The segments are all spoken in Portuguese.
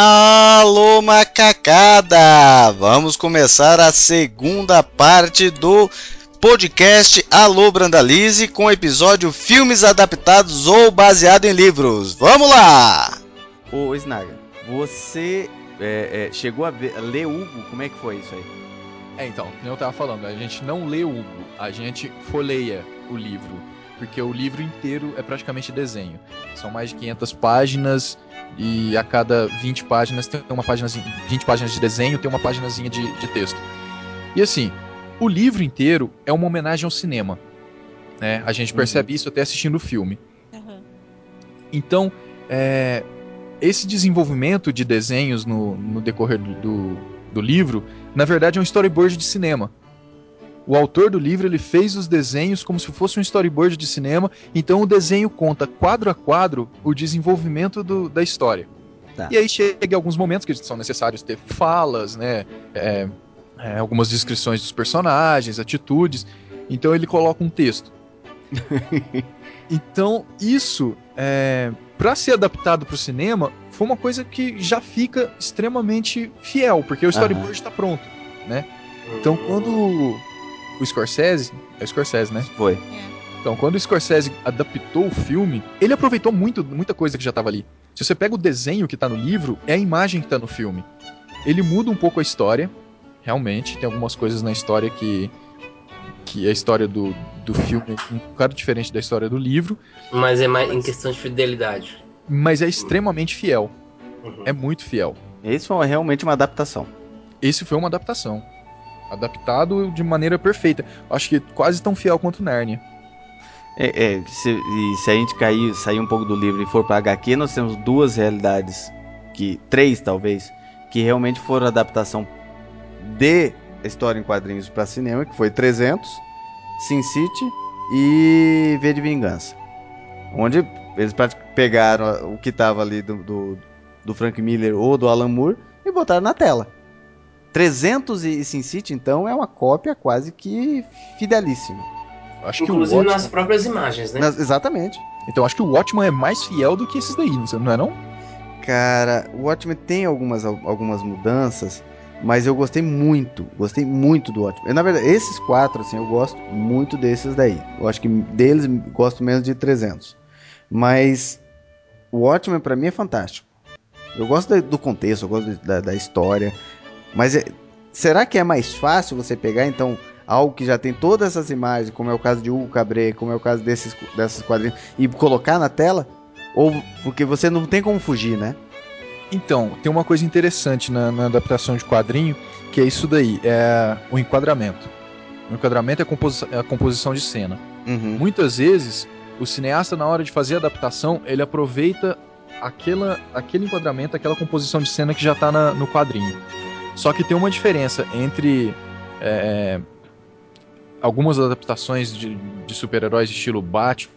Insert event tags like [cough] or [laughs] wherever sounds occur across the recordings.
Alô, macacada! Vamos começar a segunda parte do podcast Alô Brandalize com o episódio Filmes Adaptados ou Baseado em Livros. Vamos lá! Ô, Snaga, você é, é, chegou a, ver, a ler Hugo? Como é que foi isso aí? É, então, como eu tava falando, a gente não lê Hugo, a gente folheia o livro, porque o livro inteiro é praticamente desenho. São mais de 500 páginas e a cada 20 páginas tem uma página 20 páginas de desenho, tem uma páginazinha de, de texto. E assim, o livro inteiro é uma homenagem ao cinema. Né? A gente percebe uhum. isso até assistindo o filme. Uhum. Então, é, esse desenvolvimento de desenhos no, no decorrer do, do, do, livro, na verdade é um storyboard de cinema. O autor do livro ele fez os desenhos como se fosse um storyboard de cinema, então o desenho conta quadro a quadro o desenvolvimento do, da história. Tá. E aí chega alguns momentos que são necessários ter falas, né? É, é, algumas descrições dos personagens, atitudes. Então ele coloca um texto. [laughs] então isso é, para ser adaptado para o cinema, foi uma coisa que já fica extremamente fiel, porque o storyboard está pronto, né? Então quando o Scorsese, é o Scorsese, né? Foi. É. Então, quando o Scorsese adaptou o filme, ele aproveitou muito, muita coisa que já estava ali. Se você pega o desenho que está no livro, é a imagem que está no filme. Ele muda um pouco a história, realmente. Tem algumas coisas na história que que a história do, do filme é um bocado diferente da história do livro. Mas é mais em questão de fidelidade. Mas é extremamente fiel. Uhum. É muito fiel. Esse foi realmente uma adaptação. Esse foi uma adaptação. Adaptado de maneira perfeita. Acho que quase tão fiel quanto Narnia. É, é se, se, a gente cair, sair um pouco do livro e for para HQ, nós temos duas realidades, que três talvez, que realmente foram adaptação de história em quadrinhos para cinema, que foi 300, Sin City e V de Vingança. Onde eles pegaram o que estava ali do, do, do, Frank Miller ou do Alan Moore e botaram na tela. 300 e Sin City, então, é uma cópia quase que fidelíssima. Acho Inclusive Watchman... nas próprias imagens, né? Nas, exatamente. Então acho que o Watchman é mais fiel do que esses daí, não é não? Cara, o Watchmen tem algumas, algumas mudanças, mas eu gostei muito, gostei muito do Watchmen. Na verdade, esses quatro, assim, eu gosto muito desses daí. Eu acho que deles gosto menos de 300. Mas o Watchmen para mim é fantástico. Eu gosto do contexto, eu gosto da, da história. Mas é, será que é mais fácil você pegar, então, algo que já tem todas essas imagens, como é o caso de Hugo Cabré, como é o caso desses, desses quadrinhos, e colocar na tela? Ou porque você não tem como fugir, né? Então, tem uma coisa interessante na, na, adaptação de quadrinho, que é isso daí, é o enquadramento. O enquadramento é a, composi é a composição de cena. Uhum. Muitas vezes, o cineasta, na hora de fazer a adaptação, ele aproveita aquela, aquele enquadramento, aquela composição de cena que já está no quadrinho. Só que tem uma diferença entre é, algumas adaptações de, de super-heróis estilo Batman,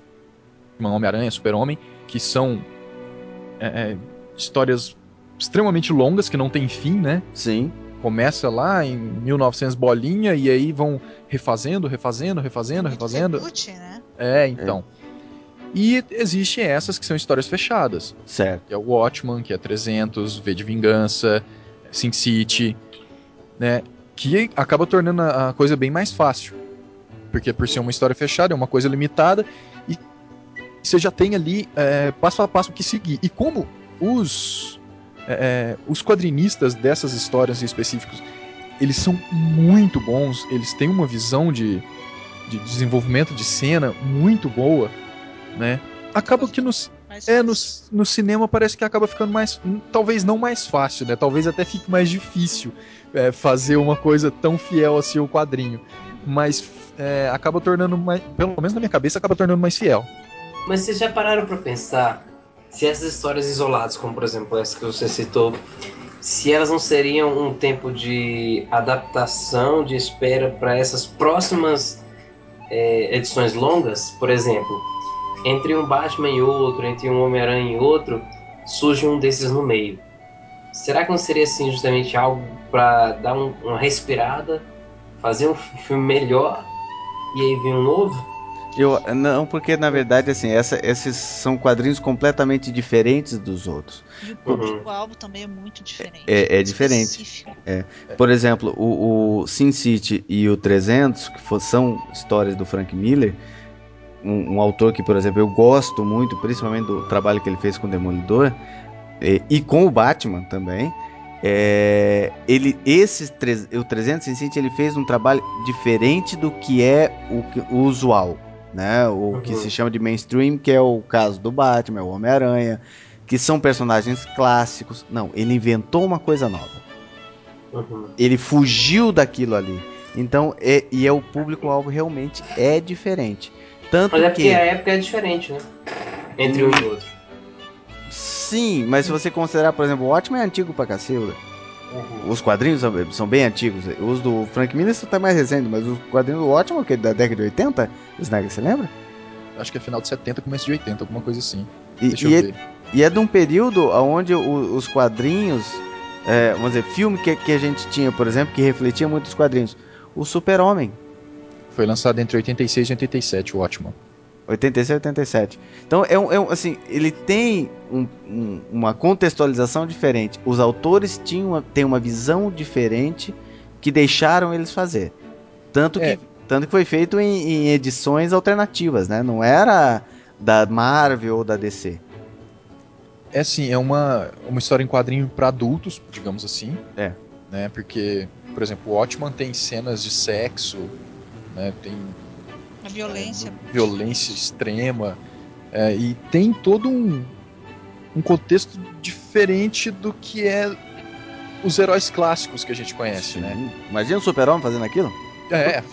Homem-Aranha, Super-Homem, que são é, é histórias extremamente longas que não tem fim, né? Sim. Começa lá em 1900 bolinha e aí vão refazendo, refazendo, refazendo, Muito refazendo. Reboot, né? É, então. É. E existem essas que são histórias fechadas. Certo. Que é o Watchman, que é 300, V de Vingança, Sin City, né? Que acaba tornando a coisa bem mais fácil. Porque por ser uma história fechada, é uma coisa limitada e você já tem ali é, passo a passo que seguir. E como os é, é, os quadrinistas dessas histórias específicos, eles são muito bons, eles têm uma visão de, de desenvolvimento de cena muito boa, né? Acaba que é, no, no cinema parece que acaba ficando mais. Talvez não mais fácil, né? Talvez até fique mais difícil é, fazer uma coisa tão fiel assim ao quadrinho. Mas é, acaba tornando mais. Pelo menos na minha cabeça, acaba tornando mais fiel. Mas vocês já pararam para pensar se essas histórias isoladas, como por exemplo essa que você citou, se elas não seriam um tempo de adaptação, de espera para essas próximas é, edições longas, por exemplo, entre um Batman e outro, entre um Homem-Aranha e outro, surge um desses no meio. Será que não seria assim justamente algo para dar um, uma respirada, fazer um [laughs] filme melhor e aí vir um novo? Eu, não, porque na verdade, assim, essa, esses são quadrinhos completamente diferentes dos outros. E o público-alvo também é muito diferente. É, é diferente. Específico. Por exemplo, o, o Sin City e o 300, que fo- são histórias do Frank Miller, um, um autor que, por exemplo, eu gosto muito, principalmente do trabalho que ele fez com o Demolidor, e, e com o Batman também. É, ele, esses, tre- o 300 Sin City, ele fez um trabalho diferente do que é o, que- o usual, né? O que Uhum. se chama de mainstream, que é o caso do Batman, é o Homem-Aranha, que são personagens clássicos. Não, ele inventou uma coisa nova Uhum. ele fugiu daquilo ali. Então, é, e é o público-alvo realmente é diferente. Tanto Mas é que. porque a época é diferente, né? Entre um e outro. Sim, mas se você considerar, por exemplo, o Watchmen é antigo pra cacilda. Uhum. Os quadrinhos são, bem antigos. Os do Frank Miller são até mais recentes, mas os quadrinhos do Watchmen, que é da década de 80, Snyder, você lembra? Acho que é final de 70, começo de 80, alguma coisa assim. E, Deixa e eu é, ver. e é de um período onde o- os quadrinhos, é, vamos dizer, filme que, que a gente tinha, por exemplo, que refletia muito os quadrinhos. O Super-Homem, Foi lançado entre 86 e 87, o Watchman. 86 e 87. Então, é um, é um- assim, ele tem um- um- uma contextualização diferente. Os autores tinham uma, têm uma visão diferente que deixaram eles fazer. Tanto, É. que, tanto que foi feito em, em edições alternativas, né? Não era da Marvel ou da DC. É assim, é uma, uma história em quadrinho pra adultos, digamos assim. É. Né, porque, por exemplo, o Watchman tem cenas de sexo, né, tem A violência. violência extrema, é, e tem todo um, um contexto diferente do que é os heróis clássicos que a gente conhece, né? Imagina o Super-Homem fazendo aquilo? É,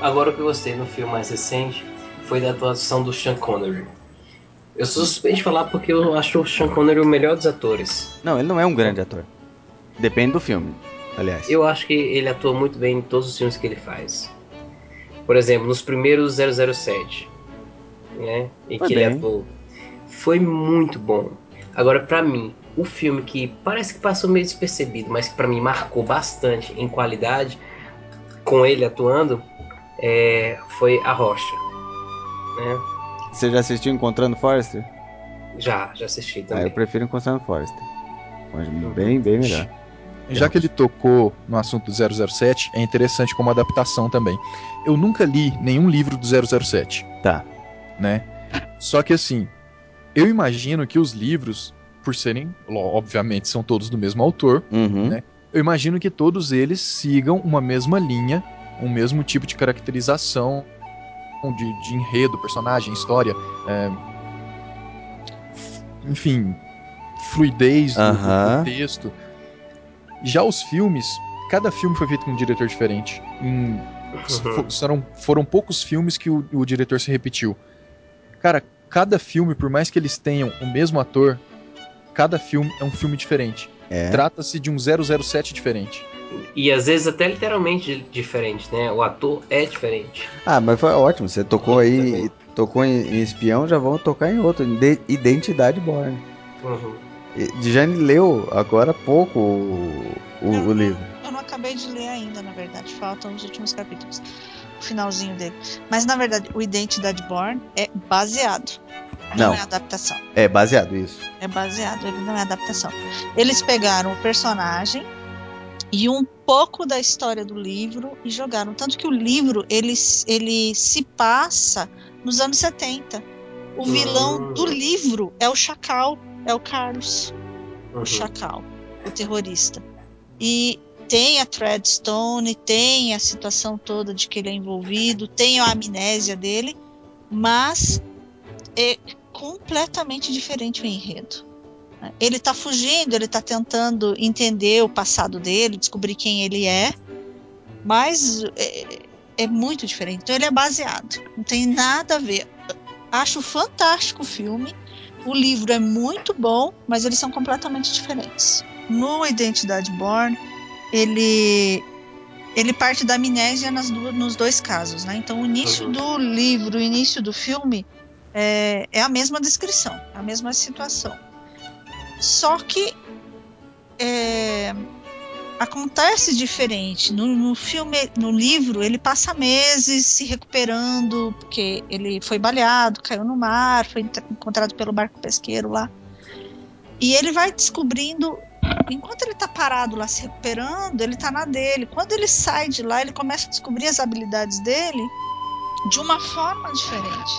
Agora o que eu gostei no filme mais recente foi da atuação do Sean Connery. Eu sou suspeito de falar porque eu acho o Sean Connery o melhor dos atores. Não, ele não é um grande ator. Depende do filme, aliás. Eu acho que ele atua muito bem em todos os filmes que ele faz. Por exemplo, nos primeiros 007, né? Em Foi que ele bem. atuou. Foi muito bom. Agora, pra mim, o filme que parece que passou meio despercebido, mas que pra mim marcou bastante em qualidade, com ele atuando, é, foi A Rocha. Né? Você já assistiu Encontrando Forrester? Já, já assisti Ah, eu também. prefiro Encontrando Forrester. Mas Bem, bem melhor. Já que ele tocou no assunto do 007, é interessante como adaptação também. Eu nunca li nenhum livro do 007, Tá. né? Só que assim, eu imagino que os livros, por serem, obviamente, são todos do mesmo autor, Uhum. Né? eu imagino que todos eles sigam uma mesma linha, um mesmo tipo de caracterização de, de enredo, personagem, história, é, enfim, fluidez do, do texto. Já os filmes, cada filme foi feito com um diretor diferente. Em- fo- foram, foram poucos filmes que o, o diretor se repetiu. Cara, cada filme, por mais que eles tenham o mesmo ator, cada filme é um filme diferente. É. Trata-se de um 007 diferente. E às vezes até literalmente diferente, né? O ator é diferente. Ah, mas foi ótimo. Você tocou aí, tocou em, em espião, já vamos tocar em outro. de- Identidade Born. Uhum. E Jane leu agora há pouco o, o- Eu o livro. Eu não acabei de ler ainda, na verdade. Faltam os últimos capítulos. O finalzinho dele. Mas, na verdade, o Identidade Born é baseado. Não, Não. é adaptação. É baseado isso. É baseado, ele não é adaptação. Eles pegaram o personagem e um pouco da história do livro e jogaram. Tanto que o livro, ele, ele se passa nos anos 70. O vilão do livro é o Chacal, é o Carlos Uhum. o Chacal, o terrorista. E tem a Treadstone, tem a situação toda de que ele é envolvido, tem a amnésia dele, mas é completamente diferente o enredo. Ele tá fugindo, ele tá tentando entender o passado dele, descobrir quem ele é, mas é, é muito diferente. Então ele é baseado, não tem nada a ver. Acho fantástico o filme. O livro é muito bom, mas eles são completamente diferentes. No Identidade Born, ele ele parte da amnésia nas nos dois casos, né? Então o início do livro, o início do filme é, é a mesma descrição, a mesma situação. Só que é, acontece diferente. No, no, filme, no livro, ele passa meses se recuperando, porque ele foi baleado, caiu no mar, foi encontrado pelo barco pesqueiro lá. E ele vai descobrindo, enquanto ele tá parado lá se recuperando, ele tá na dele. Quando ele sai de lá, ele começa a descobrir as habilidades dele de uma forma diferente.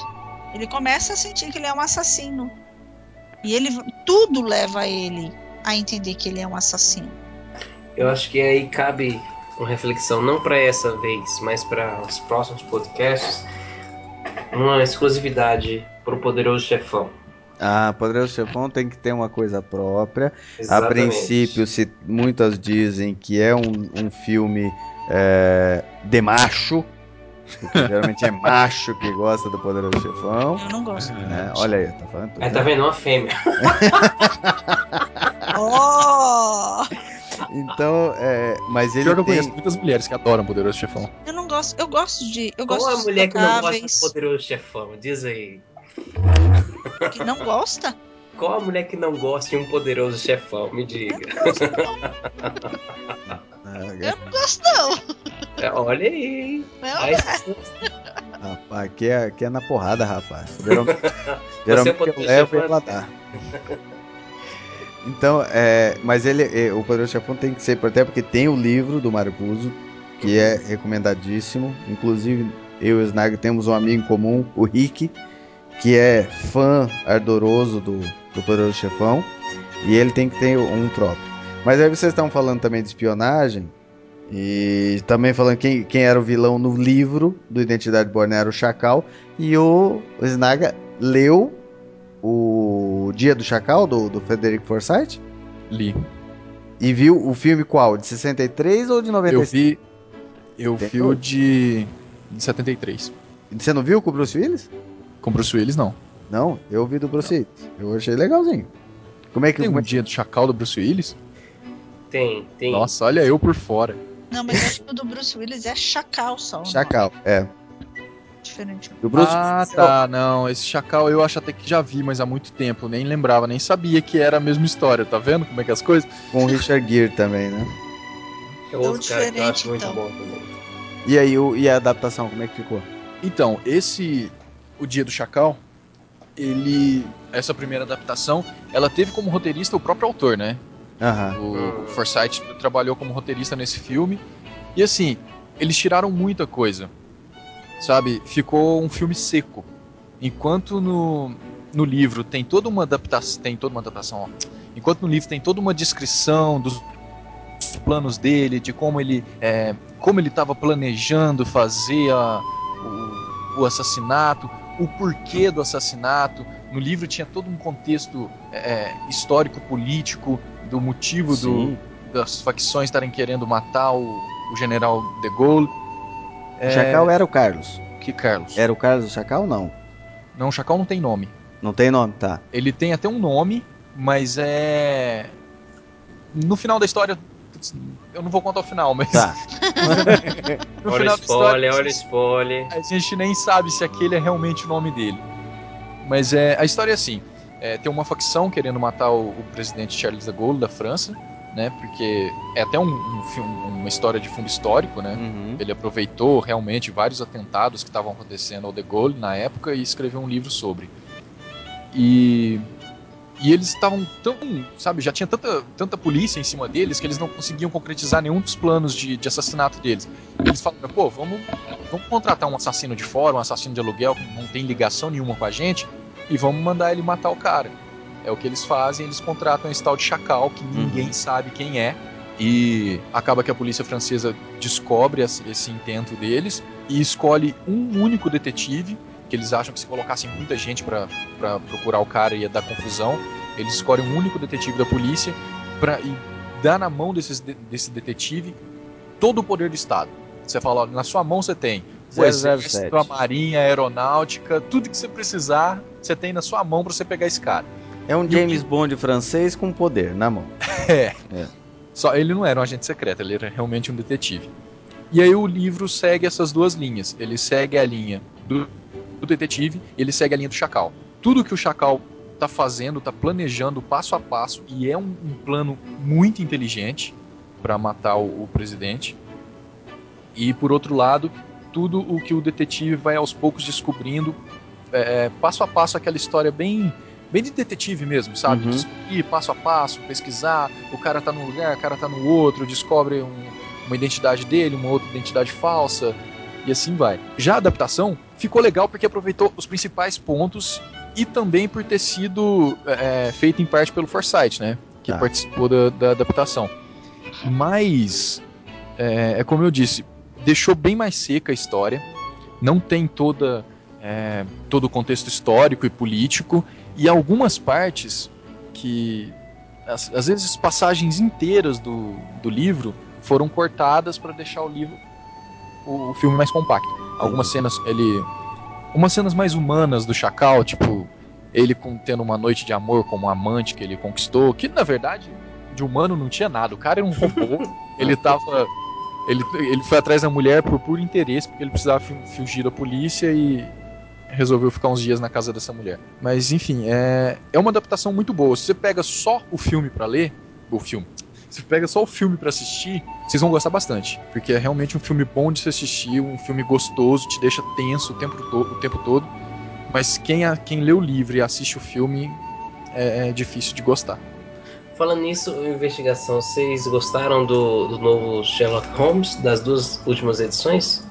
Ele começa a sentir que ele é um assassino. E ele tudo leva ele a entender que ele é um assassino. Eu acho que aí cabe uma reflexão, não para essa vez, mas para os próximos podcasts, uma exclusividade para o Poderoso Chefão. Ah, Poderoso Chefão tem que ter uma coisa própria. Exatamente. A princípio, se muitas dizem que é um, um filme é, de macho, porque [laughs] geralmente é macho que gosta do Poderoso Chefão. Eu não gosto. É, olha aí, tá falando tudo. É, tá vendo? Uma fêmea. [laughs] oh! Então, é, mas ele Pior que eu tem... conheço muitas mulheres que adoram Poderoso Chefão. Eu não gosto, eu gosto de, eu gosto Qual a mulher que não gosta do Poderoso Chefão? Diz aí. Que não gosta? Qual a mulher que não gosta de um Poderoso Chefão? Me diga. Eu não gosto não. É, olha aí. Não, Rapaz, aqui é, aqui é na porrada, rapaz. Geralmente, [laughs] geralmente pode eu levo e ela dá. Então, é, mas ele, é, o Poderoso Chefão tem que ser, até porque tem o livro do Puzo, que é recomendadíssimo. Inclusive, eu e o Snag temos um amigo em comum, o Rick, que é fã ardoroso do, do Poderoso Chefão. E ele tem que ter um próprio. Mas aí vocês estão falando também de espionagem. E também falando quem, quem era o vilão no livro do Identidade Borne era o Chacal. E o Snaga leu o Dia do Chacal, do, do Frederick Forsyth. Li. E viu o filme qual? De 63 ou de Eu 96? vi. Eu vi Entendeu? o de. de 73. Você não viu com o Bruce Willis? Com Bruce Willis, não. Não, eu vi do Bruce Willis. Eu achei legalzinho. Como é que Tem como um é dia do Chacal do Bruce Willis? Tem, tem. Nossa, olha eu por fora. Não, mas acho que o do Bruce Willis é Chacal só. o Chacal, é. Diferente. O Bruce ah, tá. Não, esse Chacal eu acho até que já vi, mas há muito tempo. Nem lembrava, nem sabia que era a mesma história. Tá vendo como é que é as coisas? com o Richard Gere também, né? É outro cara que eu acho diferente, muito então. bom também. E aí, o, e a adaptação, como é que ficou? Então, esse. O Dia do Chacal, ele. Essa primeira adaptação, ela teve como roteirista o próprio autor, né? Aham. O, o Forsyth trabalhou como roteirista nesse filme. E assim, eles tiraram muita coisa. Sabe? Ficou um filme seco. Enquanto no, no livro tem toda uma adaptação. Tem toda uma adaptação, ó. Enquanto no livro tem toda uma descrição dos planos dele, de como ele é, como ele estava planejando fazer a- o, o assassinato, o porquê do assassinato. No livro tinha todo um contexto é, histórico político do motivo do, das facções estarem querendo matar o, o general de Gaulle. O Chacal era o Carlos. Que Carlos? Era o Carlos do Chacal? Não. Não, o Chacal não tem nome. Não tem nome, tá. Ele tem até um nome, mas é. No final da história. Eu não vou contar o final, mas. Tá. [laughs] [laughs] no Olha o final da história. spoiler, olha o spoiler. A gente nem sabe se aquele é realmente o nome dele. Mas é, a história é assim: é, tem uma facção querendo matar o, o presidente Charles de Gaulle da França, né? Porque é até um, um filme, uma história de fundo histórico, né? Uhum. Ele aproveitou realmente vários atentados que estavam acontecendo ao De Gaulle na época e escreveu um livro sobre. E, e eles estavam tão, sabe, já tinha tanta, tanta polícia em cima deles que eles não conseguiam concretizar nenhum dos planos de, de assassinato deles. Eles falaram, pô, vamos, vamos contratar um assassino de fora, um assassino de aluguel que não tem ligação nenhuma com a gente e vamos mandar ele matar o cara. É o que eles fazem, eles contratam esse tal de chacal que ninguém sabe quem é. E acaba que a polícia francesa descobre esse intento deles e escolhe um único detetive, que eles acham que se colocassem muita gente pra pra procurar o cara ia dar confusão. Eles escolhem um único detetive da polícia pra, e dá na mão desses de- desse detetive todo o poder do Estado. Você fala, ó, na sua mão você tem o 007. exército, a marinha, a aeronáutica, tudo que você precisar, você tem na sua mão pra você pegar esse cara. É um James Bond francês com poder na mão. [laughs] Só ele não era um agente secreto, ele era realmente um detetive. E aí o livro segue essas duas linhas. Ele segue a linha do, do detetive, ele segue a linha do chacal. Tudo que o chacal tá fazendo, tá planejando passo a passo e é um, um plano muito inteligente. para matar o, o presidente. E por outro lado, tudo o que o detetive vai aos poucos descobrindo, é, passo a passo, aquela história bem bem de detetive mesmo, sabe? Uhum. Descobrir passo a passo, pesquisar, o cara tá num lugar, o cara tá no outro, descobre um- uma identidade dele, uma outra identidade falsa, e assim vai. Já a adaptação ficou legal porque aproveitou os principais pontos e também por ter sido é, feita em parte pelo Forsyth, né? Que Tá. participou da, da adaptação. Mas, é, é como eu disse, deixou bem mais seca a história, não tem toda é, todo o contexto histórico e político, e algumas partes que às, às vezes passagens inteiras do, do livro foram cortadas para deixar o livro o, o filme mais compacto. Algumas cenas ele umas cenas mais humanas do Chacal, tipo ele com, tendo uma noite de amor com uma amante que ele conquistou, que na verdade de humano não tinha nada. O cara era um robô. [laughs] ele tava ele, ele foi atrás da mulher por puro interesse, porque ele precisava fu- fugir da polícia e resolveu ficar uns dias na casa dessa mulher. Mas enfim, é, é uma adaptação muito boa. Se você pega só o filme pra ler, o filme, se pega só o filme pra assistir, vocês vão gostar bastante, porque é realmente um filme bom de se assistir, um filme gostoso, te deixa tenso o tempo, to o tempo todo. Mas quem, a, quem lê o livro e assiste o filme é, é difícil de gostar. Falando nisso, investigação, vocês gostaram do, do novo Sherlock Holmes, das duas últimas edições?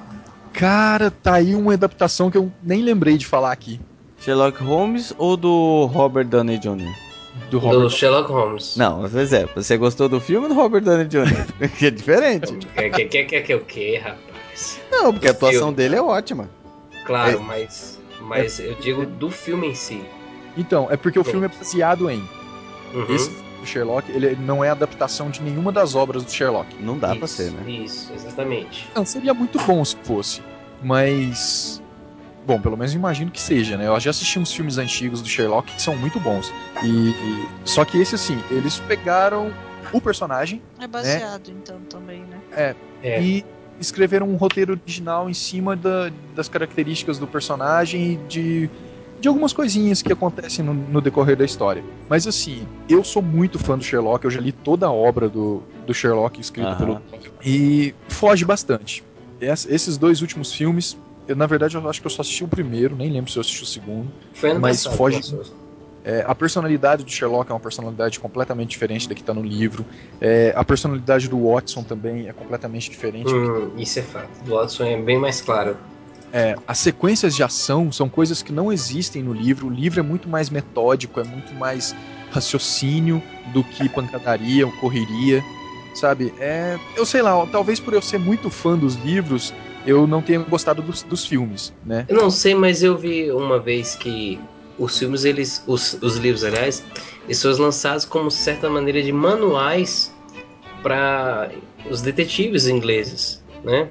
Cara, tá aí uma adaptação que eu nem lembrei de falar aqui. Sherlock Holmes ou do Robert Downey Jr.? Do Do Robert. Sherlock Holmes. Não, pois é. Você gostou do filme ou do Robert Downey Jr.? que [laughs] é diferente. Quer, quer, quer, quer que é o quê, rapaz? Não, porque a atuação filme. dele é ótima. Claro, É. mas, mas eu digo do filme em si. Então, é porque o filme é baseado em. Uhum. Esse do Sherlock, ele não é adaptação de nenhuma das obras do Sherlock. Não dá pra Isso, ser, né? Isso, exatamente. Não, seria muito bom se fosse. Mas. Bom, pelo menos imagino que seja, né? Eu já assisti uns filmes antigos do Sherlock que são muito bons. E. e- Só que esse, assim, eles pegaram o personagem É baseado, então, também, né? É. e escreveram um roteiro original em cima da- das características do personagem e de, de algumas coisinhas que acontecem no, no decorrer da história. Mas assim, eu sou muito fã do Sherlock, eu já li toda a obra do, do Sherlock escrita Aham. pelo. E foge bastante. Es- esses dois últimos filmes, eu, na verdade, eu acho que eu só assisti o primeiro, nem lembro se eu assisti o segundo. Foi ano Mas passado. foge-. É, a personalidade do Sherlock é uma personalidade completamente diferente da que está no livro. É, a personalidade do Watson também é completamente diferente. Hum, isso é fato. Do Watson é bem mais claro. É, as sequências de ação são coisas que não existem no livro. O livro é muito mais metódico, é muito mais raciocínio do que pancadaria ou correria, sabe? É, eu sei lá, talvez por eu ser muito fã dos livros, eu não tenha gostado dos, dos filmes, né? Eu não sei, mas eu vi uma vez que os filmes, eles. Os, os livros, aliás, eles foram lançados como certa maneira de manuais para os detetives ingleses, né?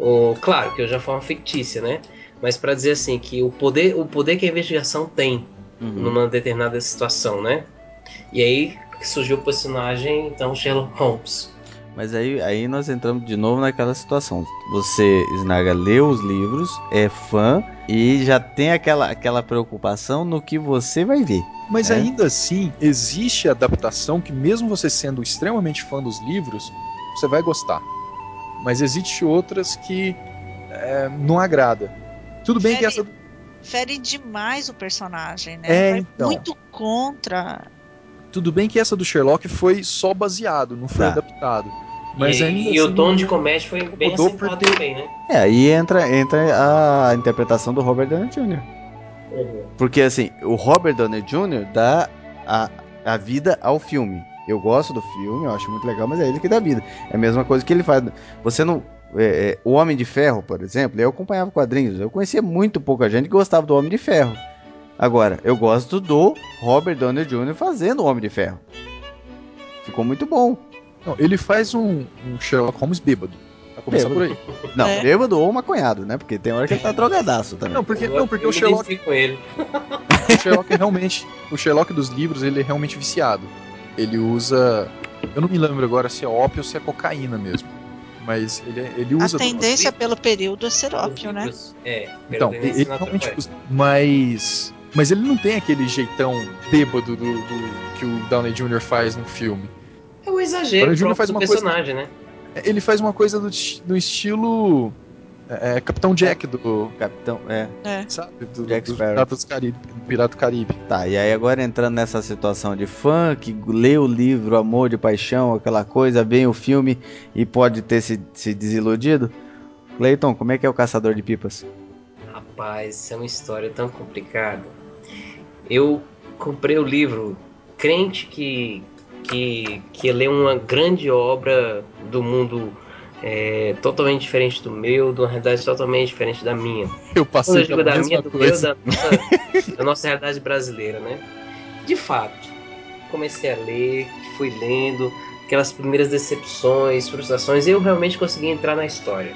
O, claro que hoje é uma forma fictícia, né? Mas para dizer assim que o poder, o poder que a investigação tem Uhum. numa determinada situação, né? E aí surgiu o personagem, então, Sherlock Holmes. Mas aí, aí nós entramos de novo naquela situação. Você, Snaga, leu os livros, é fã e já tem aquela, aquela preocupação no que você vai ver. Mas É. ainda assim, existe adaptação que, mesmo você sendo extremamente fã dos livros, você vai gostar. Mas existe outras que é, não agrada. Tudo bem que Fere- essa. Fere demais o personagem, né? É, Vai então. muito contra. Tudo bem que essa do Sherlock foi só baseado, não foi Tá. adaptado. Mas e ainda e assim, o tom de comédia foi bem acentuado ter- também, né? É, aí entra, entra a interpretação do Robert Downey Jr. Porque assim, o Robert Downey Jr. dá a, a vida ao filme. Eu gosto do filme, eu acho muito legal, mas é ele que dá vida. É a mesma coisa que ele faz. Você não. é, é, o Homem de Ferro, por exemplo, eu acompanhava quadrinhos. Eu conhecia muito pouca gente que gostava do Homem de Ferro. Agora, eu gosto do Robert Downey Jr. fazendo o Homem de Ferro. Ficou muito bom. Não, ele faz um, um Sherlock Holmes bêbado. Pra começar Bêbado. por aí. Não, É. bêbado ou maconhado, né? Porque tem hora que ele tá drogadaço também. Não, porque, Eu- não, porque eu o Sherlock, com ele. [laughs] o Sherlock é realmente. O Sherlock dos livros, ele é realmente viciado. Ele usa. Eu não me lembro agora se é ópio ou se é cocaína mesmo. Mas ele, é- ele A usa. tendência pelo período é ser óbvio, né? É, Então, ele, realmente natural. usa. Mas. Mas ele não tem aquele jeitão bêbado do, do- que o Downey Jr. faz no filme. É o exagero o próprio faz do uma coisa- personagem, né? Ele faz uma coisa do, do estilo. É, é, Capitão Jack do. Capitão, é. Sabe? Do, Jack do. Piratas do Caribe. do Pirata do Caribe. Tá, e aí agora entrando nessa situação de fã que lê o livro Amor de Paixão, aquela coisa, vem o filme e pode ter se, se desiludido. Cleiton, como é que é o Caçador de Pipas? Rapaz, isso é uma história tão complicada. Eu comprei o livro crente que, que, que ele é uma grande obra do mundo é, totalmente diferente do meu, de uma realidade totalmente diferente da minha. Eu Quando passei eu digo da mesma minha, do meu, da nossa, da nossa realidade brasileira, né? De fato, comecei a ler, fui lendo, aquelas primeiras decepções, frustrações, eu realmente consegui entrar na história.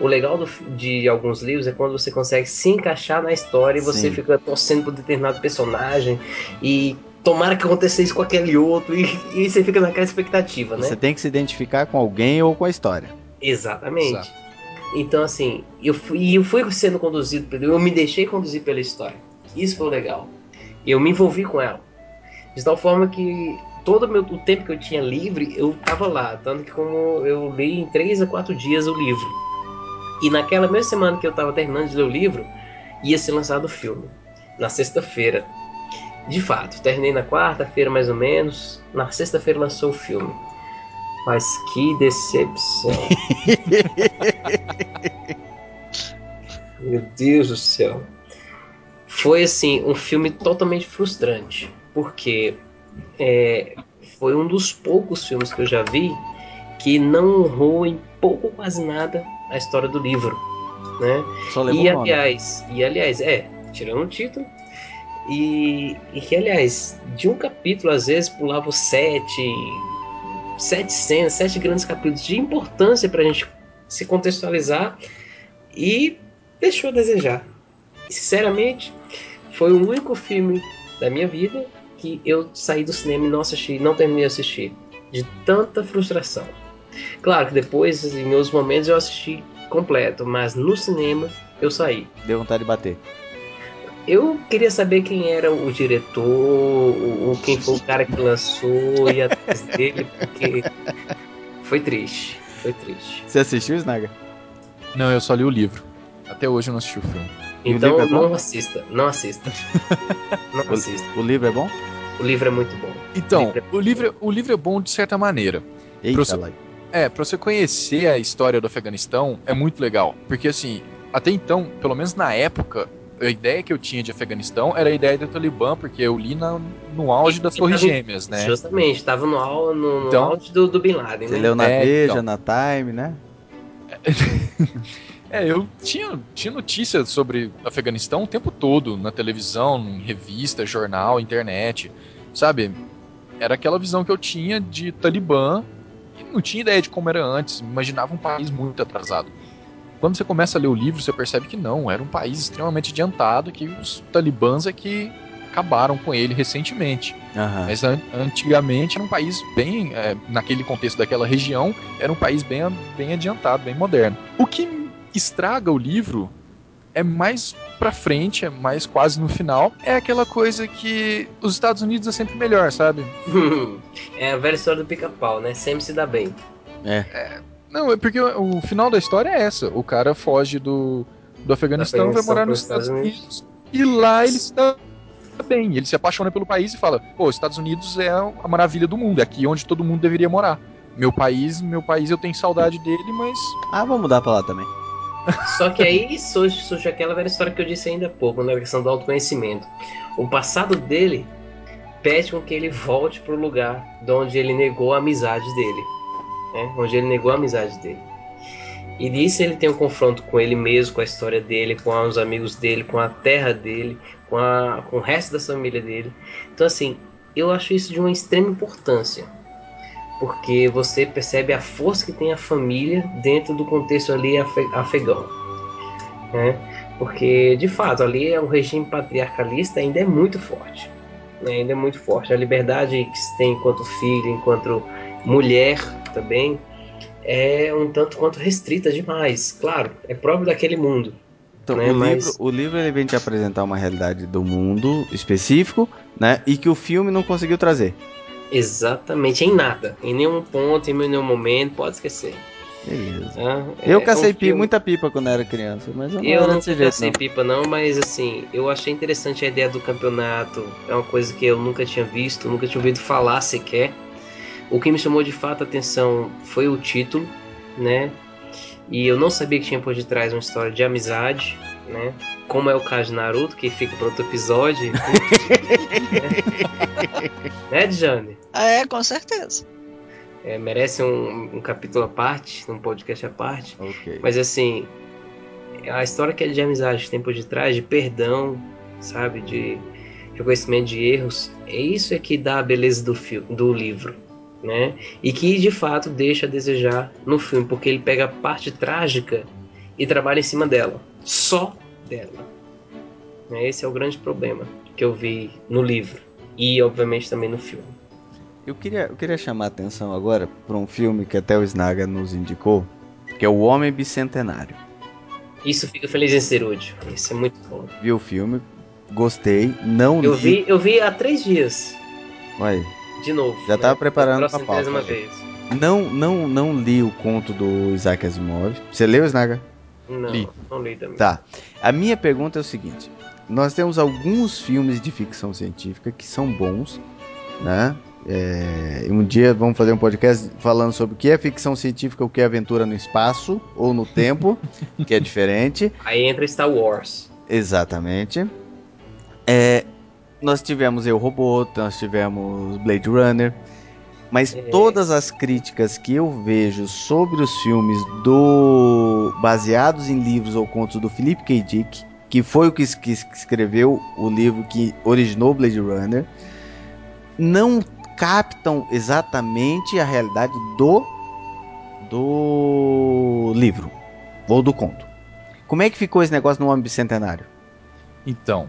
O legal do- de alguns livros é quando você consegue se encaixar na história e você Sim. fica torcendo por determinado personagem e tomara que aconteça isso com aquele outro e, e você fica naquela expectativa, né? Você tem que se identificar com alguém ou com a história. Exatamente. Exato. Então, assim, eu fui, eu fui sendo conduzido pelo. Eu me deixei conduzir pela história. Isso foi legal. Eu me envolvi com ela. De tal forma que todo o, meu, o tempo que eu tinha livre, eu tava lá. Tanto que como eu li em três a quatro dias o livro. E naquela mesma semana que eu tava terminando de ler o livro, ia ser lançado o filme. Na sexta-feira. De fato, terminei na quarta-feira mais ou menos. Na sexta-feira lançou o filme. Mas que decepção. [laughs] Meu Deus do céu. Foi assim, um filme totalmente frustrante. Porque é, foi um dos poucos filmes que eu já vi que não honrou em pouco ou quase nada a história do livro. Né? Só levou E aliás, e aliás, é, tirando o título. E, e que, aliás, de um capítulo, às vezes, pulava sete, sete cenas, sete grandes capítulos de importância pra gente se contextualizar e deixou a desejar. Sinceramente, foi o único filme da minha vida que eu saí do cinema e não assisti, não terminei de assistir. De tanta frustração. Claro que depois, em outros momentos, eu assisti completo, mas no cinema eu saí. Deu vontade de bater. Eu queria saber quem era o diretor, o, o- quem foi o cara que lançou e atrás dele, porque foi triste. Foi triste. Você assistiu, Snaga? Não, eu só li o livro. Até hoje eu não assisti o filme. E o Então livro é não assista, não assista. [laughs] Não assista. O livro é bom? O livro é muito bom. Então, Livro o livro, o livro é bom de certa maneira. Eita, lá. É, pra você conhecer a história do Afeganistão é muito legal. Porque assim, até então, pelo menos na época, a ideia que eu tinha de Afeganistão era a ideia do Talibã, porque eu li na- no auge das Torres Gêmeas, né? Justamente, tava no, au- no, no Então- auge do, do Bin Laden, Você né? leu na É, Veja, então. na Time, né? [laughs] É, eu tinha, tinha notícias sobre Afeganistão o tempo todo, na televisão, em revista, jornal, internet, sabe? Era aquela visão que eu tinha de Talibã e não tinha ideia de como era antes, imaginava um país muito atrasado. Quando você começa a ler o livro, você percebe que não, era um país extremamente adiantado, que os talibãs é que acabaram com ele recentemente. Aham. Mas an- antigamente era um país bem, é, naquele contexto daquela região, era um país bem, bem adiantado, bem moderno. O que estraga o livro é mais pra frente, é mais quase no final, é aquela coisa que os Estados Unidos é sempre melhor, sabe? [laughs] é a velha história do pica-pau, né? Sempre se dá bem. Não, é porque o, final da história é essa. O cara foge do, do Afeganistão, vai morar nos Estados Estados Unidos. E lá ele está bem. Ele se apaixona pelo país e fala: pô, Estados Unidos é a maravilha do mundo, é aqui onde todo mundo deveria morar. Meu país, meu país, eu tenho saudade dele, mas. Ah, vamos mudar pra lá também. Só que aí surge, surge aquela velha história que eu disse ainda há pouco, na questão do autoconhecimento. O passado dele pede com que ele volte pro lugar de onde ele negou a amizade dele. Né? Onde ele negou a amizade dele. E nisso ele tem um confronto com ele mesmo, com a história dele, com os amigos dele, com a terra dele, com, a, com o resto da família dele. Então, assim, eu acho isso de uma extrema importância. Porque você percebe a força que tem a família dentro do contexto ali afe- afegão. Né? Porque, de fato, ali é o regime patriarcalista ainda é muito forte. né? Ainda é muito forte. A liberdade que se tem enquanto filho, enquanto mulher também, é um tanto quanto restrita demais. Claro, é próprio daquele mundo. Então, Né, o, mas- livro, o livro ele vem te apresentar uma realidade do mundo específico, né? E que o filme não conseguiu trazer. Exatamente, em nada. Em nenhum ponto, em nenhum momento, pode esquecer. Beleza. tá? Eu É cacei um muita pipa quando era criança, mas eu não Eu não desse jeito, cacei não. pipa não, mas assim, eu achei interessante a ideia do campeonato. É uma coisa que eu nunca tinha visto, nunca tinha ouvido falar sequer. O que me chamou de fato a atenção foi o título, né? E eu não sabia que tinha por detrás uma história de amizade, né? Como é o caso de Naruto, que fica para outro episódio. [laughs] né, Djane? É, com certeza. É, merece um, um capítulo à parte, um podcast à parte. Ok. Mas assim, a história que é de amizade que tem por detrás, de perdão, sabe? De reconhecimento de erros, é isso é que dá a beleza do, do livro, né? E que de fato deixa a desejar no filme, porque ele pega a parte trágica e trabalha em cima dela. Só dela. Né? Esse é o grande problema que eu vi no livro. E obviamente também no filme. Eu queria, eu queria chamar a atenção agora para um filme que até o Snaga nos indicou, que é O Homem Bicentenário. Isso fica feliz em ser útil. Isso é muito bom. Vi o filme, gostei, não Eu li. vi, eu vi há três dias. Olha, De novo. Já tava né? preparando pra pauta, aí. vez. não, não, não li o conto do Isaac Asimov. Você leu, Snaga? Não, Li. não li também. Tá. A minha pergunta é o seguinte: nós temos alguns filmes de ficção científica que são bons, né? É, um dia vamos fazer um podcast falando sobre o que é ficção científica, o que é aventura no espaço ou no tempo, [laughs] que é diferente. Aí entra Star Wars. Exatamente. É, nós tivemos Eu Robô, nós tivemos Blade Runner, mas É. todas as críticas que eu vejo sobre os filmes do baseados em livros ou contos do Philip K. Dick, que foi o que, es- que es- que escreveu o livro que originou Blade Runner, não captam exatamente a realidade do do livro ou do conto. Como é que ficou esse negócio no Homem Bicentenário? Então,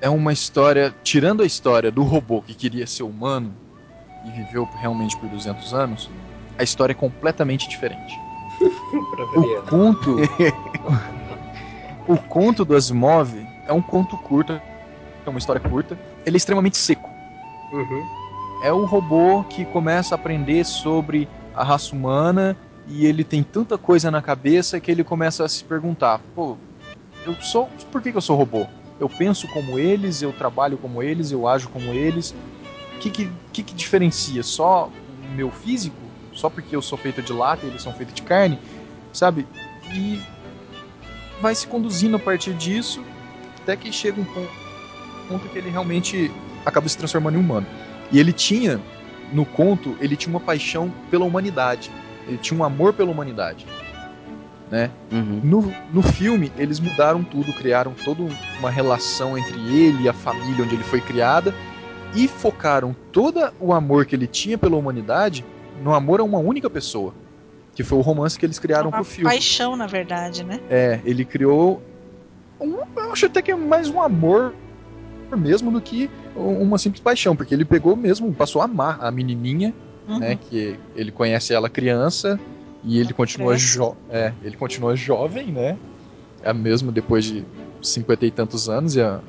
é uma história, tirando a história do robô que queria ser humano e viveu realmente por 200 anos, a história é completamente diferente. [laughs] O conto, o conto do Asimov é um conto curto, é uma história curta. Ele é extremamente seco. Uhum. É um robô que começa a aprender sobre a raça humana e ele tem tanta coisa na cabeça que ele começa a se perguntar: pô, eu sou. Por que, que eu sou robô? Eu penso como eles, eu trabalho como eles, eu ajo como eles. O que, que, que, diferencia? Só o meu físico? Só porque eu sou feito de lata e eles são feitos de carne? Sabe? E vai se conduzindo a partir disso até que chega um ponto, ponto que ele realmente acaba se transformando em humano. E ele tinha, no conto, ele tinha uma paixão pela humanidade. Ele tinha um amor pela humanidade. Né? Uhum. No, no filme, eles mudaram tudo, criaram toda uma relação entre ele e a família onde ele foi criada e focaram todo o amor que ele tinha pela humanidade no amor a uma única pessoa. Que foi o romance que eles criaram uma pro filme. paixão, na verdade, né? É, ele criou. Um, eu acho até que é mais um amor mesmo do que uma simples paixão, porque ele pegou mesmo, passou a amar a menininha, Uhum. né? Que ele conhece ela criança e ele continua, jo é, ele continua jovem, né? É mesmo depois de cinquenta e tantos anos e a,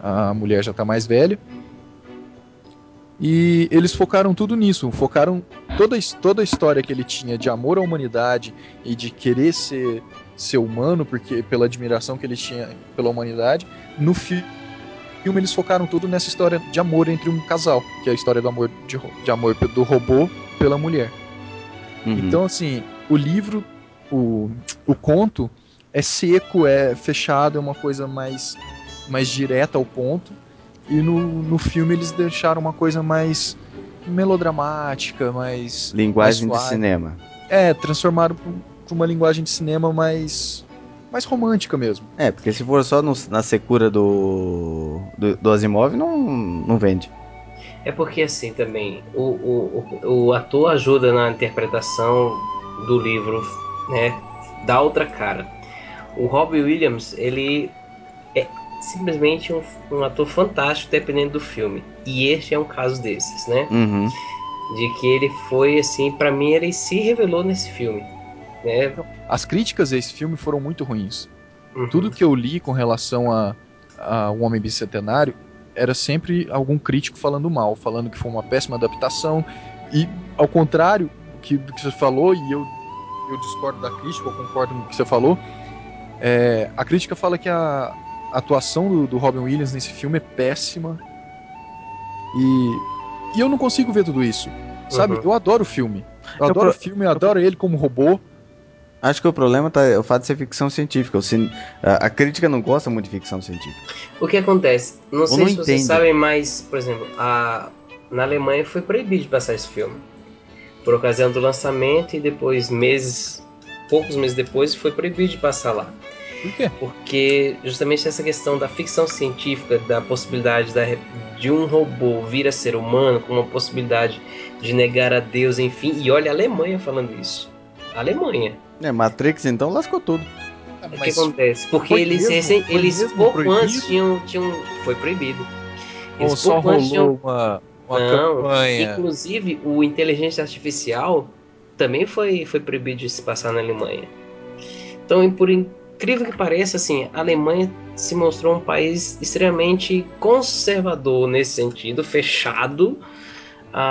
a mulher já tá mais velha. E eles focaram tudo nisso, focaram toda, toda a história que ele tinha de amor à humanidade e de querer ser, ser humano, porque pela admiração que ele tinha pela humanidade, no fi- filme eles focaram tudo nessa história de amor entre um casal, que é a história do amor de, de amor do robô pela mulher. Uhum. Então, assim, o livro, o, o conto é seco, é fechado, é uma coisa mais, mais direta ao ponto. E no, no filme eles deixaram uma coisa mais melodramática, mais. Linguagem mais de cinema. É, transformaram para uma linguagem de cinema mais. mais romântica mesmo. É, porque se for só no- na secura do, do, do Asimov, não, não vende. É porque assim também, o, o, o, o ator ajuda na interpretação do livro, né? Dá outra cara. O Robbie Williams, ele é simplesmente um, um ator fantástico dependendo do filme. E este é um caso desses, né? Uhum. De que ele foi assim, pra mim ele se revelou nesse filme, né? As críticas a esse filme foram muito ruins. Uhum. Tudo que eu li com relação a, a O Homem Bicentenário era sempre algum crítico falando mal, falando que foi uma péssima adaptação. E, ao contrário que, do que você falou, e eu, eu discordo da crítica, eu concordo com o que você falou, é, a crítica fala que a atuação do, do Robin Williams nesse filme é péssima. E, e eu não consigo ver tudo isso. Sabe? Uhum. Eu adoro o filme. Eu Eu adoro o pro- filme, eu adoro ele como robô. Acho que o problema tá o fato de ser ficção científica. O cin- a, a crítica não gosta muito de ficção científica. O que acontece? Não sei não se vocês entende. sabem, mas, por exemplo, a... na Alemanha foi proibido de passar esse filme. Por ocasião do lançamento e depois, meses, poucos meses depois, foi proibido de passar lá. Por quê? Porque justamente essa questão da ficção científica, da possibilidade da, de um robô vir a ser humano, com uma possibilidade de negar a Deus, enfim. E olha a Alemanha falando isso. A Alemanha. É, Matrix então lascou tudo. Ah, O que acontece? Porque foi eles, mesmo- recém- eles pouco proibido? antes tinham, tinham. Foi proibido. Ou Eles só pouco antes tinham- rolou uma, uma Não, campanha. Inclusive, o inteligência artificial também foi, foi proibido de se passar na Alemanha. Então, por incrível que pareça, assim, a Alemanha se mostrou um país extremamente conservador nesse sentido, fechado à,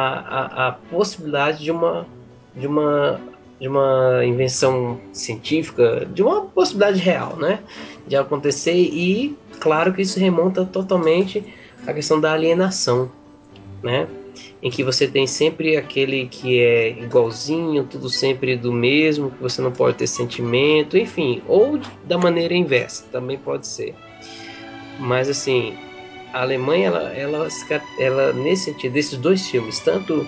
à, à possibilidade de uma, de uma de uma invenção científica, de uma possibilidade real, né, de acontecer e claro que isso remonta totalmente à questão da alienação, né, em que você tem sempre aquele que é igualzinho, tudo sempre do mesmo, que você não pode ter sentimento, enfim, ou da maneira inversa, também pode ser. Mas assim, a Alemanha, ela, ela, ela nesse sentido, desses dois filmes, tanto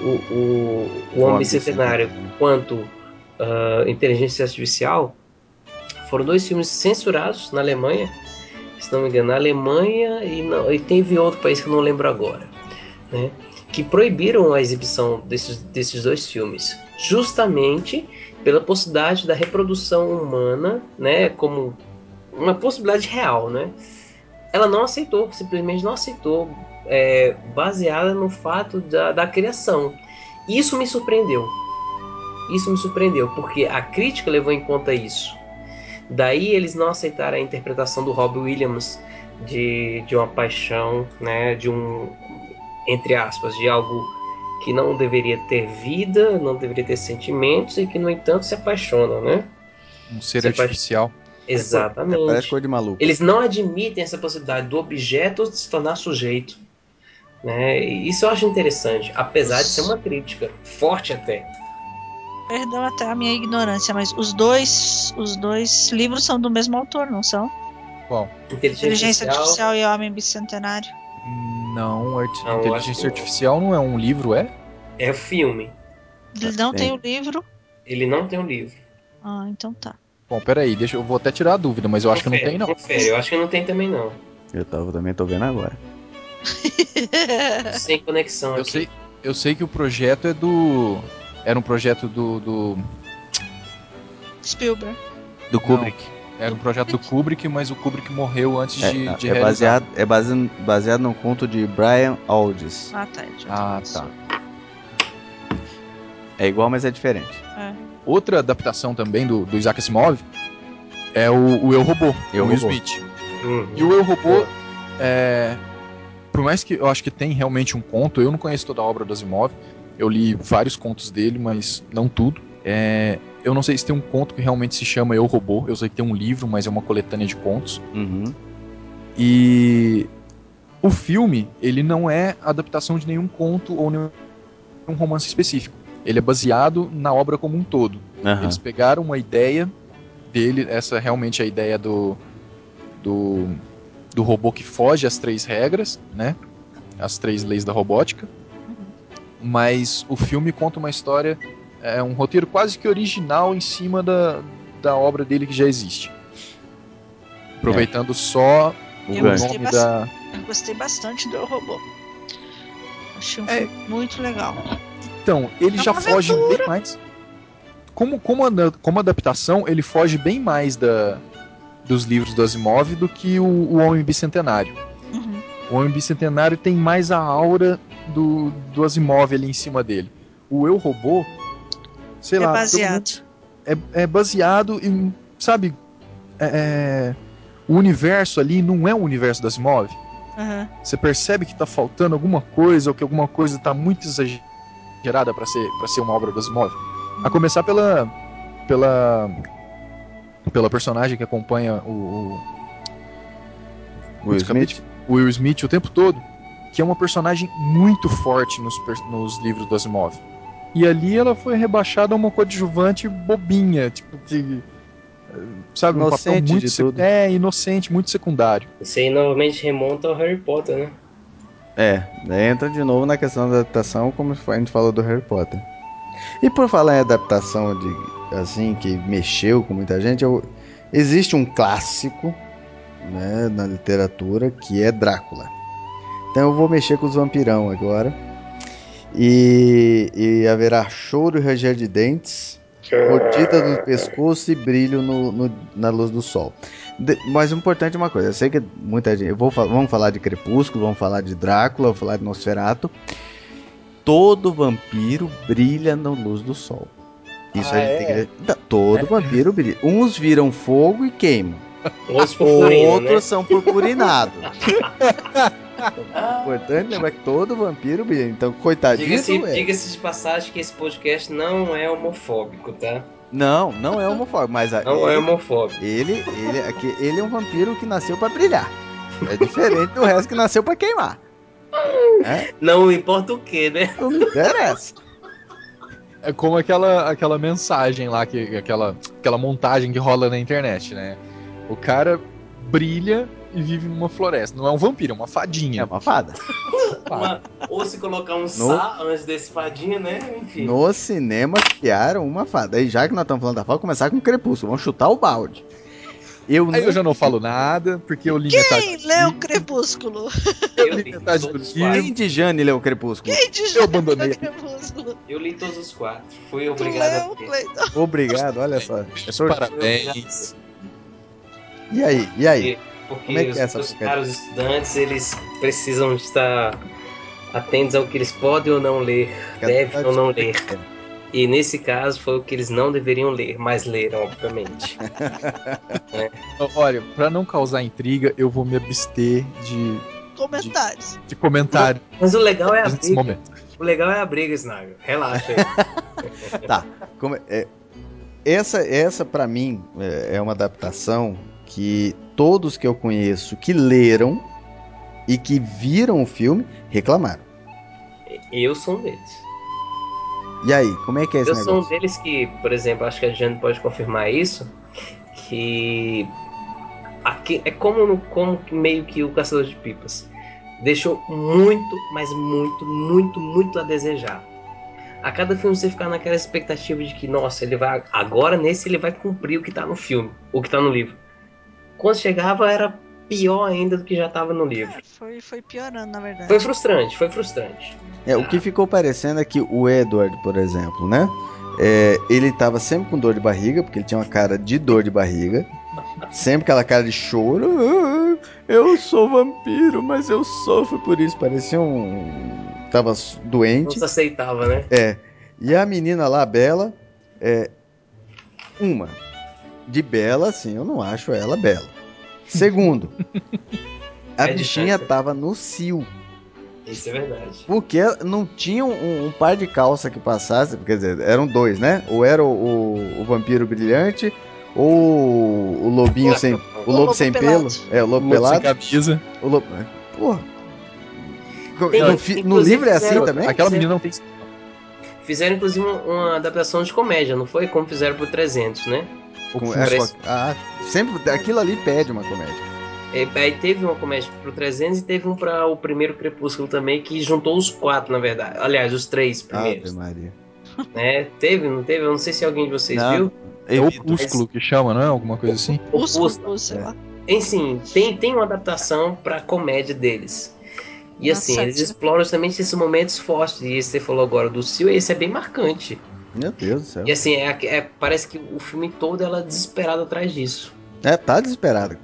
o, o, o Homem Bicentenário quanto ah, Inteligência Artificial, foram dois filmes censurados na Alemanha, se não me engano, na Alemanha e, não, e teve outro país que eu não lembro agora, né? Que proibiram a exibição desses, desses dois filmes, justamente pela possibilidade da reprodução humana, né? Como uma possibilidade real, né? Ela não aceitou, simplesmente não aceitou, é, baseada no fato da, da criação. Isso me surpreendeu. Isso me surpreendeu, porque a crítica levou em conta isso. Daí eles não aceitaram a interpretação do Robbie Williams de, de uma paixão, né, de um, entre aspas, de algo que não deveria ter vida, não deveria ter sentimentos e que, no entanto, se apaixona, né? Um ser faz- artificial. Exatamente. É, parece coisa de maluco. Eles não admitem essa possibilidade do objeto se tornar sujeito. Né? E Isso eu acho interessante, apesar de ser uma crítica, forte até. Perdão até a minha ignorância, mas os dois, os dois livros são do mesmo autor, não são? Qual? Inteligência, Inteligência Artificial, Artificial e Homem Bicentenário. Não, arti- Não, inteligência que- artificial não é um livro, é? é o filme. Ele não tem tem. o livro. Ele não tem um livro. Ah, então tá. Bom, peraí, deixa eu vou até tirar a dúvida, mas eu acho que não Confere, tem não. Confere, eu acho que não tem também não. Eu tava, também tô vendo agora. [laughs] Sem conexão Eu aqui. sei, eu sei que o projeto é do era um projeto do, do Spielberg. Do Kubrick. era um projeto do Kubrick, mas o Kubrick morreu antes É, de, é de realizar. baseado, é baseado, baseado num conto de Brian Aldiss. Ah, tá. já Ah, tá. É igual, mas é diferente. Outra adaptação também do, do Isaac Asimov é o, o Eu Robô, Eu, o Robô. Smith. Uhum. E o Eu Robô, é, por mais que eu acho que tem realmente um conto, eu não conheço toda a obra do Asimov. Eu li vários contos dele, mas não tudo. É, eu não sei se tem um conto que realmente se chama Eu Robô. Eu sei que tem um livro, mas é uma coletânea de contos. Uhum. E o filme, ele não é adaptação de nenhum conto ou nenhum romance específico. Ele é baseado na obra como um todo. Aham. Eles pegaram uma ideia dele, essa realmente é a ideia do, do, do robô que foge às três regras, né? As três leis da robótica. Mas o filme conta uma história, é um roteiro quase que original em cima da, da obra dele que já existe. Aproveitando só O Eu nome da. Eu gostei bastante do Robô. Achei um É. filme muito legal. Então, ele É já uma foge bem mais. Como, como, como adaptação, ele foge bem mais da, dos livros do Asimov do que o, o Homem Bicentenário. Uhum. O Homem Bicentenário tem mais a aura do, do Asimov ali em cima dele. O Eu Robô, sei É lá, baseado. é, é baseado em, sabe, é- é, o universo ali não é o universo do Asimov. Aham. Você percebe que tá faltando alguma coisa ou que alguma coisa tá muito exagerada pra ser para ser uma obra do Asimov. A começar pela pela pela personagem que acompanha o, o Will Smith? Will Smith o tempo todo, que é uma personagem muito forte nos, nos livros do Asimov. E ali ela foi rebaixada a uma coadjuvante bobinha, tipo que eh, sabe, um papel Inocente muito de sec- tudo. é inocente, muito secundário. Isso aí novamente remonta ao Harry Potter, né? É, daí entra de novo na questão da adaptação, como a gente falou do Harry Potter. E por falar em adaptação de assim que mexeu com muita gente, eu- existe um clássico, né, na literatura que é Drácula. Então eu vou mexer com os vampirão agora. E, e haverá choro e ranger de dentes, mordida no pescoço e brilho no- no- na luz do sol. De- mas importante é uma coisa, eu sei que muita gente. Vou, vamos falar de Crepúsculo, vamos falar de Drácula, vamos falar de Nosferatu. Todo vampiro brilha na luz do sol. Isso Ah, a gente é? tem que. Tá, Todo vampiro brilha. Uns viram fogo e queimam. Outros Outros né? são purpurinados. O [laughs] importante lembrar que todo vampiro brilha. Então, coitadinho. Diga-se diga-se de passagem que esse podcast não é homofóbico, tá? Não, não é homofóbico, mas a- Não é ele, homofóbico. ele, ele, aqui- ele é um vampiro que nasceu pra brilhar. É diferente do resto que nasceu pra queimar. [laughs] Não importa o que, né? Não me interessa. É como aquela, aquela mensagem lá, que, aquela, aquela montagem que rola na internet, né? O cara brilha e vive numa floresta. Não é um vampiro, é uma É fadinha. uma fada. [laughs] Uma- ou se colocar um sá antes desse fadinha, né? Enfim. No cinema criaram uma fada. E já que nós estamos falando da fada, começar com Crepúsculo. Vamos chutar o balde. Eu Aí eu já não falo nada, porque eu li metade. Quem leu Crepúsculo? Eu li li metade do livro. Quem de Jane leu Crepúsculo? Quem de Eu abandonei. Crepúsculo? Eu li todos os quatro. Fui Tu obrigado a leu? Obrigado, olha só. É sorte. Parabéns. E aí? E aí? Porque Como é que os, é essa os caros estudantes, eles precisam estar atentos ao que eles podem ou não ler, devem ou não ler. E nesse caso foi o que eles não deveriam ler, mas leram, obviamente. [laughs] Olha, pra não causar intriga, eu vou me abster de, Comentários. de comentário Mas o legal é a briga. momento. O legal é a briga, Snaga. Relaxa aí. [laughs] Tá. Como é- é- essa, essa para mim, é, é uma adaptação que todos que eu conheço que leram e que viram o filme reclamaram. Eu sou um deles. E aí, como é que é esse Eu sou um negócio? deles que, por exemplo, acho que a Jane pode confirmar isso, que aqui é como, no, como meio que o Caçador de Pipas. Deixou muito, mas muito, muito, muito a desejar. A cada filme você ficar naquela expectativa de que, nossa, ele vai. Agora nesse ele vai cumprir o que tá no filme, o que tá no livro. Quando chegava era pior ainda do que já tava no livro. É, foi, foi piorando, na verdade. Foi frustrante, foi frustrante. É, o que ficou parecendo é que o Edward, por exemplo, né? É, ele tava sempre com dor de barriga, porque ele tinha uma cara de dor de barriga. Sempre aquela cara de choro. "Ah, Eu sou vampiro, mas eu sofro por isso. Parecia um. Tava Não doente. se aceitava, né? É. E a menina lá, Bela, é. Uma. De Bela, assim, eu não acho ela bela. Segundo, a É bichinha distância. tava no cio. Isso é verdade. Porque não tinha um, um par de calça que passasse, quer dizer, eram dois, né? Ou era o, o- o vampiro brilhante, ou o lobinho sem. O O lobo lobo sem pelo. É, o lobo Lobo sem pelado. camisa. O lobo. Porra. Tem- no, no livro é assim fizeram- também? Aquela menina não tem. Fizeram inclusive uma, uma adaptação de comédia, não foi? Como fizeram pro 300, né? Com- é, a- ah, sempre aquilo ali pede uma comédia. É, Aí teve uma comédia pro 300 e teve um pra o primeiro Crepúsculo também, que juntou os quatro, na verdade. Aliás, os três primeiros. Ave Maria. Né? [laughs] Teve, não teve? Eu não sei se alguém de vocês Não. viu. É opúsculo que chama, não é? Alguma coisa assim? Opúsculo, sei É. lá. Enfim, tem, tem uma adaptação pra comédia deles. E assim, eles sátira. exploram justamente esses momentos fortes. E esse que você falou agora do Sil, esse é bem marcante. Meu Deus do céu. E assim, é, é- parece que o filme todo ela é desesperada atrás disso. É, tá desesperado.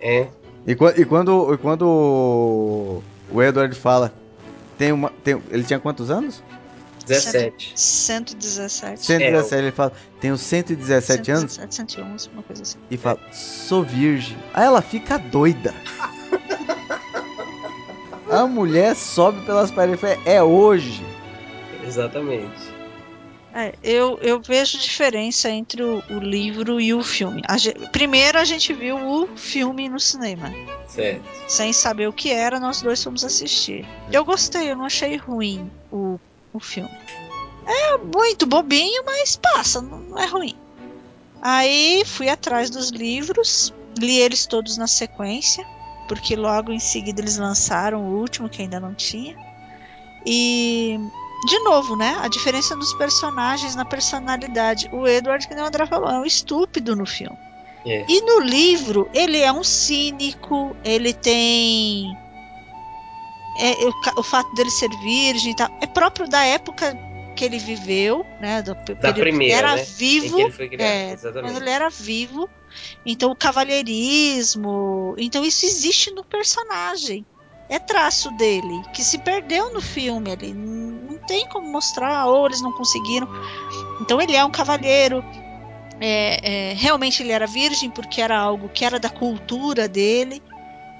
É. E, e quando, e quando o- Edward fala, tem uma, tem, ele tinha quantos anos? 17. 117. 117, ele fala, tenho 117 anos 117, 111, uma coisa assim. e fala, sou virgem. Aí ela fica doida. [laughs] A mulher sobe pelas paredes e fala, é hoje. Exatamente. É, eu, eu vejo diferença entre o, o livro e o filme. A ge- primeiro a gente viu o filme no cinema. Certo. Sem saber o que era, nós dois fomos assistir. Eu gostei, eu não achei ruim o, o filme. É muito bobinho, mas passa, não, não é ruim. Aí fui atrás dos livros, li eles todos na sequência, porque logo em seguida eles lançaram o último que ainda não tinha. E de novo, né? A diferença dos personagens na personalidade. O Edward, que nem o André falou, é um estúpido no filme. É. E no livro, ele é um cínico, ele tem. é, o, o fato dele ser virgem e tal. É próprio da época que ele viveu, né? Do, Da primeira, era né? Vivo. ele criado. é, Exatamente. quando ele era vivo. Então, o cavalheirismo. Então, isso existe no personagem. É traço dele, que se perdeu no filme. N- Não tem como mostrar, ou eles não conseguiram. Então, ele é um cavalheiro. É, é, realmente, ele era virgem, porque era algo que era da cultura dele.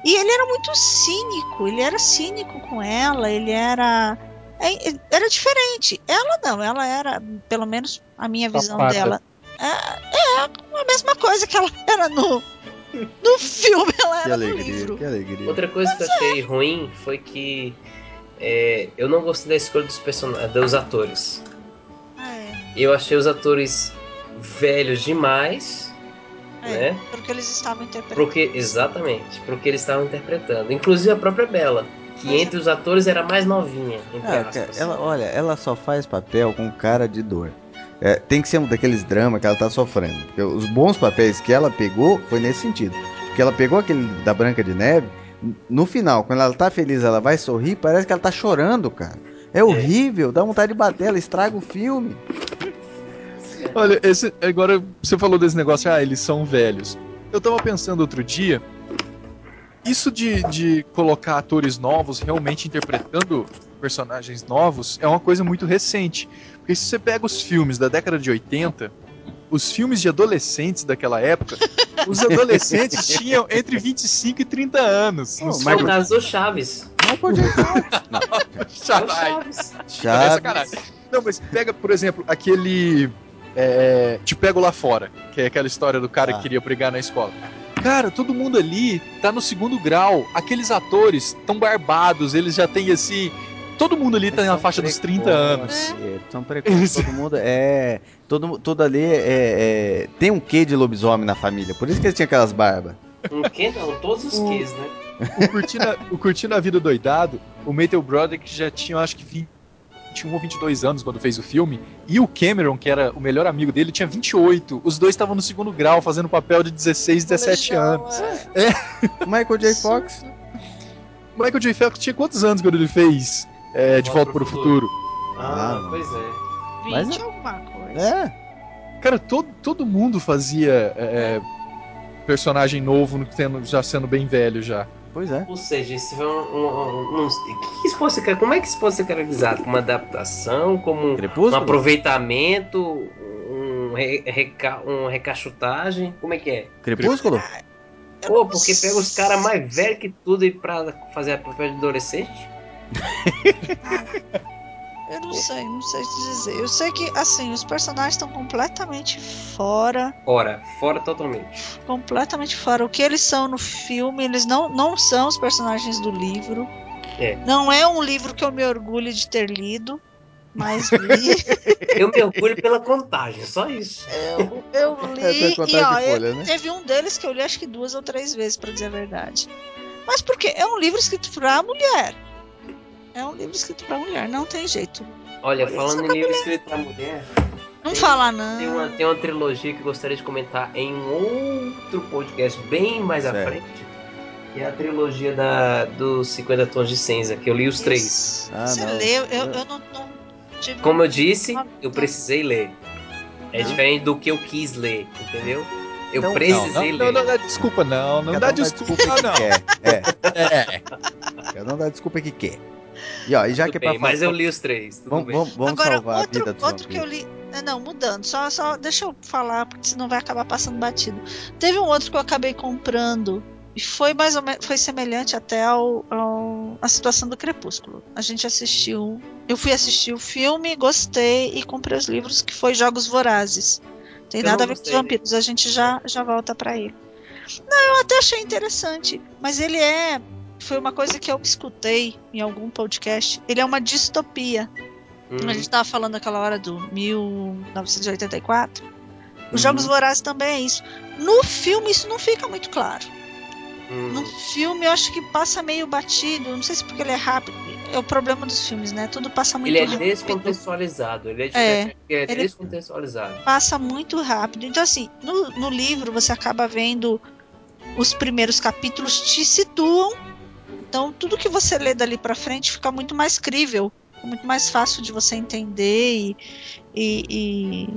E ele era muito cínico. Ele era cínico com ela, ele era. é, Era diferente. Ela não, ela era, pelo menos a minha visão Safada. dela. É, é a mesma coisa que ela era no, no filme, ela Que era no alegria, livro. que alegria. Outra coisa que eu achei ruim foi que é, eu não gostei da escolha dos personagens, dos atores. É, Eu achei os atores velhos demais, é, né? porque eles estavam interpretando. Porque, exatamente, porque eles estavam interpretando. Inclusive a própria Bela, que é. entre os atores era mais novinha, entre Ah, ela, olha, ela só faz papel com cara de dor. É, tem que ser um daqueles dramas que ela tá sofrendo. Porque os bons papéis que ela pegou foi nesse sentido. Porque ela pegou aquele da Branca de Neve, no final, quando ela tá feliz, ela vai sorrir, parece que ela tá chorando, cara. É horrível, dá vontade de bater, ela estraga o filme. Olha, esse, agora você falou desse negócio, ah, eles são velhos. Eu tava pensando outro dia, isso de, de colocar atores novos realmente interpretando personagens novos é uma coisa muito recente. Porque se você pega os filmes da década de 80, os filmes de adolescentes daquela época, [laughs] os adolescentes tinham entre 25 e 30 anos. Oh, Nos É o Michael- caso do Chaves. Não, É o [laughs] Chaves. Chaves. É Chaves. Não, mas pega, por exemplo, aquele. É, Te Pego Lá Fora, que é aquela história do cara Ah. que queria brigar na escola. Cara, todo mundo ali tá no segundo grau. Aqueles atores tão barbados, eles já têm assim. Todo mundo ali tá na faixa dos 30 precoces, anos. é, São [laughs] precoces, todo mundo é. Todo, tudo ali é, é- Tem um quê de lobisomem na família. Por isso que eles tinham aquelas barbas. Um quê? Não, todos os quês, né? O Curtindo, a- o Curtindo a Vida Doidado, o Matthew Broderick já tinha, acho que 21 ou 22 anos quando fez o filme. E o Cameron, que era o melhor amigo dele, tinha 28. Os dois estavam no segundo grau, fazendo papel de 16, 17 Colegial, anos. é. Michael J. Fox. Michael J. Fox tinha quantos anos quando ele fez é, De Volta para o Futuro? Ah, Ah, pois é. 20 Mas- alguma coisa. É. Cara, todo, todo mundo fazia é, personagem novo no- tendo- já sendo bem velho já. Pois é. Ou seja, isso foi um. um, um, um- que que isso ser, como é que isso pode ser caracterizado? Como uma adaptação? Como um, um aproveitamento? Um, re, reca, um recachutagem? Como é que é? Crepúsculo? Eu Pô, porque pega os caras mais velhos que tudo e pra fazer a papel de adolescente? [laughs] Eu não sei, não sei te dizer. Eu sei que, assim, os personagens estão completamente fora. Fora, fora totalmente. Completamente fora. O que eles são no filme, eles não, não são os personagens do livro. É. Não é um livro que eu me orgulho de ter lido, mas li. [laughs] Eu me orgulho pela contagem, só isso. eu, eu [laughs] É, li. tem e, ó, de eu- folha, né? teve um deles que eu li acho que duas ou três vezes, pra dizer a verdade. Mas porque é um livro escrito pra mulher. É um livro escrito pra mulher, não tem jeito. Olha, falando em livro escrito pra mulher, Não Tem- fala não. tem uma, tem uma trilogia que eu gostaria de comentar em um outro podcast bem mais à Certo. frente. Que é a trilogia da, dos 50 Tons de Cinza, que eu li os três. Isso. Ah, Você não. leu, eu, Eu- eu não, não tive. Como eu disse, eu precisei ler. É Não. diferente do que eu quis ler, entendeu? Eu Não, Não, precisei não, ler. não, não dá desculpa, não. Não Cada dá um dá desculpa, desculpa que não. quer. É, [laughs] É. cada um dá desculpa que quer. E ó, e já Tudo que é pra bem, mas eu falar- li os três. Tudo Vamos, bem. vamos, vamos Agora, salvar a outro, vida dos outro que eu li. é, Não, mudando. Só, só deixa eu falar, porque senão vai acabar passando batido. Teve um outro que eu acabei comprando e foi mais ou menos foi semelhante até ao, ao a situação do Crepúsculo. A gente assistiu, eu fui assistir o filme, gostei e comprei os livros que foi Jogos Vorazes. Tem Eu nada a ver com os vampiros, a gente já já volta pra ele. Não, eu até achei interessante, mas ele é foi uma coisa que eu escutei em algum podcast. Ele é uma distopia. Hum, A gente tava falando aquela hora do 1984. Os Uhum. Jogos Vorazes também é isso. No filme isso não fica muito claro. hum. No filme eu acho que passa meio batido. Não sei se porque ele é rápido. É o problema dos filmes, né? Tudo passa muito Ele é rápido. descontextualizado. Ele é, É, ele é descontextualizado. Passa muito rápido. Então, assim, no, no livro você acaba vendo os primeiros capítulos te situam. Então, tudo que você lê dali pra frente fica muito mais crível. Muito mais fácil de você entender e, e- e-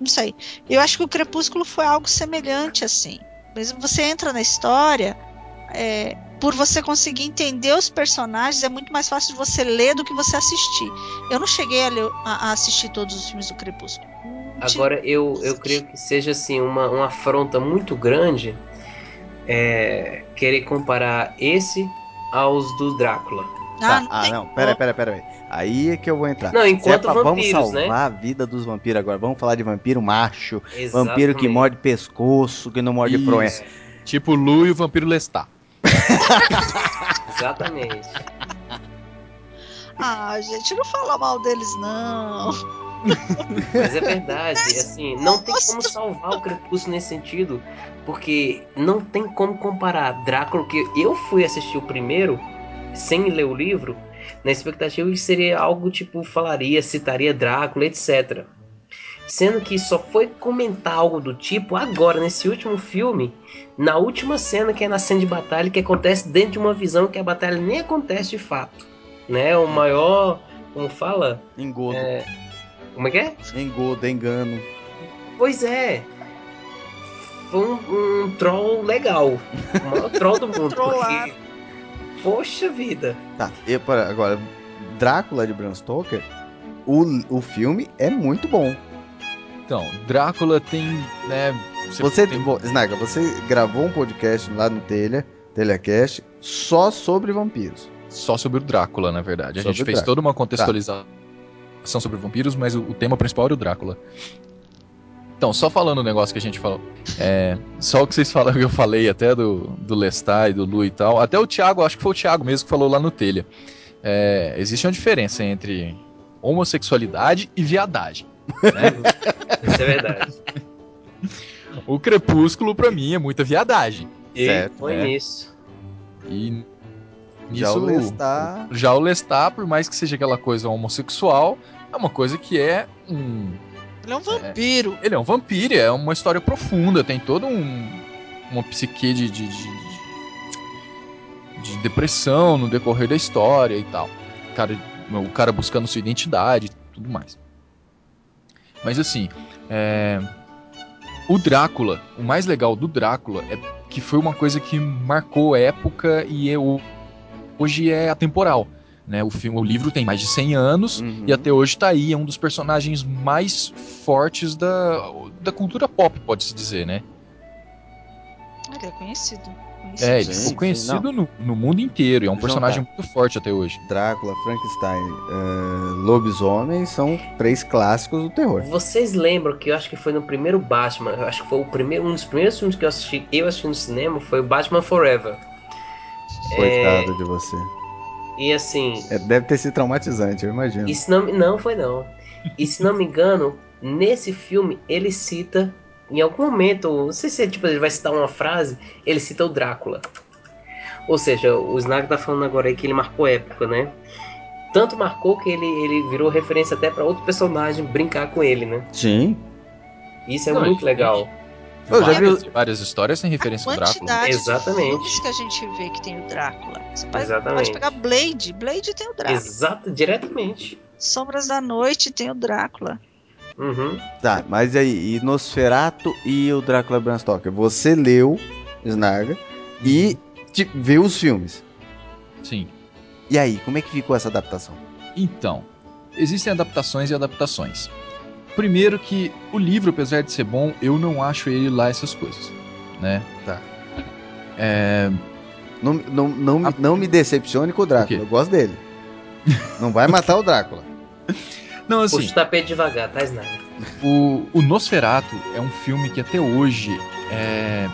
não sei. Eu acho que o Crepúsculo foi algo semelhante assim. Mesmo você entra na história, é, por você conseguir entender os personagens, é muito mais fácil de você ler do que você assistir. Eu não cheguei a, ler- a- a assistir todos os filmes do Crepúsculo. Agora, eu, eu creio que seja assim uma, uma afronta muito grande é, querer comparar esse aos do Drácula. Ah, Tá, não ah, não, pera, pera, pera. Aí é que eu vou entrar. Não, Se é enquanto pra- vamos vampiros, né? salvar a vida dos vampiros agora. Vamos falar de vampiro macho, vampiro que Exatamente. morde pescoço, que não morde Isso. fronha. Tipo Lu e o vampiro Lestat. [laughs] Exatamente. Ah, gente, não fala mal deles, não. Mas é verdade, assim, não tem como salvar o Crepúsculo nesse sentido, porque não tem como comparar Drácula, que eu fui assistir o primeiro, sem ler o livro, na expectativa que seria algo tipo, falaria, citaria Drácula, etc. Sendo que só foi comentar algo do tipo agora, nesse último filme, na última cena, que é na cena de batalha, que acontece dentro de uma visão que a batalha nem acontece de fato. Né? O maior, como fala? Engodo, Como é que é? engodo, engano. Pois é. Foi um, um troll legal. O maior troll do [laughs] mundo. Porque, poxa vida. Tá, e para agora, Drácula de Bram Stoker, o, o filme é muito bom. Então, Drácula tem, né... Você, tem- vo- Snaga, você gravou um podcast lá no Telha, Telecast, só sobre vampiros. Só sobre o Drácula, na verdade. A Sobre gente fez Drácula. toda uma contextualização sobre vampiros, mas o, o tema principal era o Drácula. Então, só falando o negócio que a gente falou. É, só o que vocês falaram que eu falei até do, do Lestat e do Lu e tal. Até o Thiago, acho que foi o Thiago mesmo que falou lá no telha. É, existe uma diferença entre homossexualidade e viadagem. [laughs] Isso é verdade. O Crepúsculo, pra mim, é muita viadagem. E Certo, foi é. nisso. E Já o Lestat... Já o Lestat, por mais que seja aquela coisa homossexual, é uma coisa que é um. Ele é um vampiro. Ele é um vampiro, é uma história profunda, tem todo um. uma psique de, de, de, de depressão no decorrer da história e tal. O cara, o cara buscando sua identidade e tudo mais. Mas assim, é, o Drácula, o mais legal do Drácula é que foi uma coisa que marcou época e é o- hoje é atemporal. Né? O, filme, o livro tem mais de 100 anos Uhum. e até hoje tá aí, é um dos personagens mais fortes da, da cultura pop, pode-se dizer, né? Ele é conhecido. conhecido. É, ele ficou sim, conhecido no, no mundo inteiro, é um personagem tá. muito forte até hoje. Drácula, Frankenstein, eh, Lobisomem são três clássicos do terror. Vocês lembram que eu acho que foi no primeiro Batman, eu acho que foi o primeiro, um dos primeiros filmes que eu assisti, eu assisti no cinema, foi o Batman Forever. Coitado de você. E assim, É, deve ter sido traumatizante, eu imagino. E se não, não foi não. E se não me engano, nesse filme ele cita, em algum momento, não sei se tipo, ele vai citar uma frase, ele cita o Drácula. Ou seja, o Snag tá falando agora aí que ele marcou época, né? Tanto marcou que ele, ele virou referência até pra outro personagem brincar com ele, né? Sim. Isso é Não, muito gente. Eu já vi várias, histórias têm referência ao Drácula. Exatamente. filmes que a gente vê que tem o Drácula. Você pode, Exatamente. pode pegar Blade. Blade tem o Drácula. Exato, diretamente. Sombras da Noite tem o Drácula. Uhum. Tá, mas aí, e Nosferato e o Drácula Bram Stoker? Você leu Snarga e te- viu os filmes. Sim. E aí, como é que ficou essa adaptação? Então, existem adaptações e adaptações. Primeiro que o livro, apesar de ser bom, eu não acho ele lá essas coisas, né? Tá. É, Não, não, não, me- A- não me decepcione com o O Drácula. quê? Eu gosto dele. Não vai matar o Drácula. [laughs] Não, assim, Puxa o tapete devagar, tá, Snyder? o, o Nosferatu é um filme que até hoje é.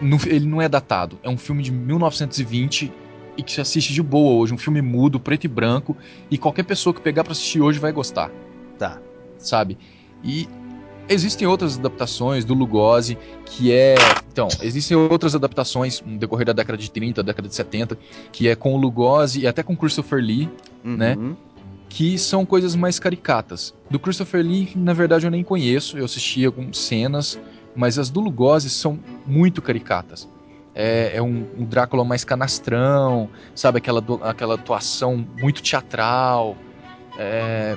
não- ele não é datado. É um filme de 1920 e que se assiste de boa hoje. Um filme mudo, preto e branco. E qualquer pessoa que pegar pra assistir hoje vai gostar. Tá. Sabe? E existem outras adaptações do Lugosi, que é. Então, existem outras adaptações no decorrer da década de 30, década de 70, que é com o Lugosi e até com Christopher Lee, Né? Uhum. que são coisas mais caricatas. Do Christopher Lee, na verdade, eu nem conheço, eu assisti algumas cenas, mas as do Lugosi são muito caricatas. É, é um, um Drácula mais canastrão, sabe? Aquela, do- aquela atuação muito teatral. É,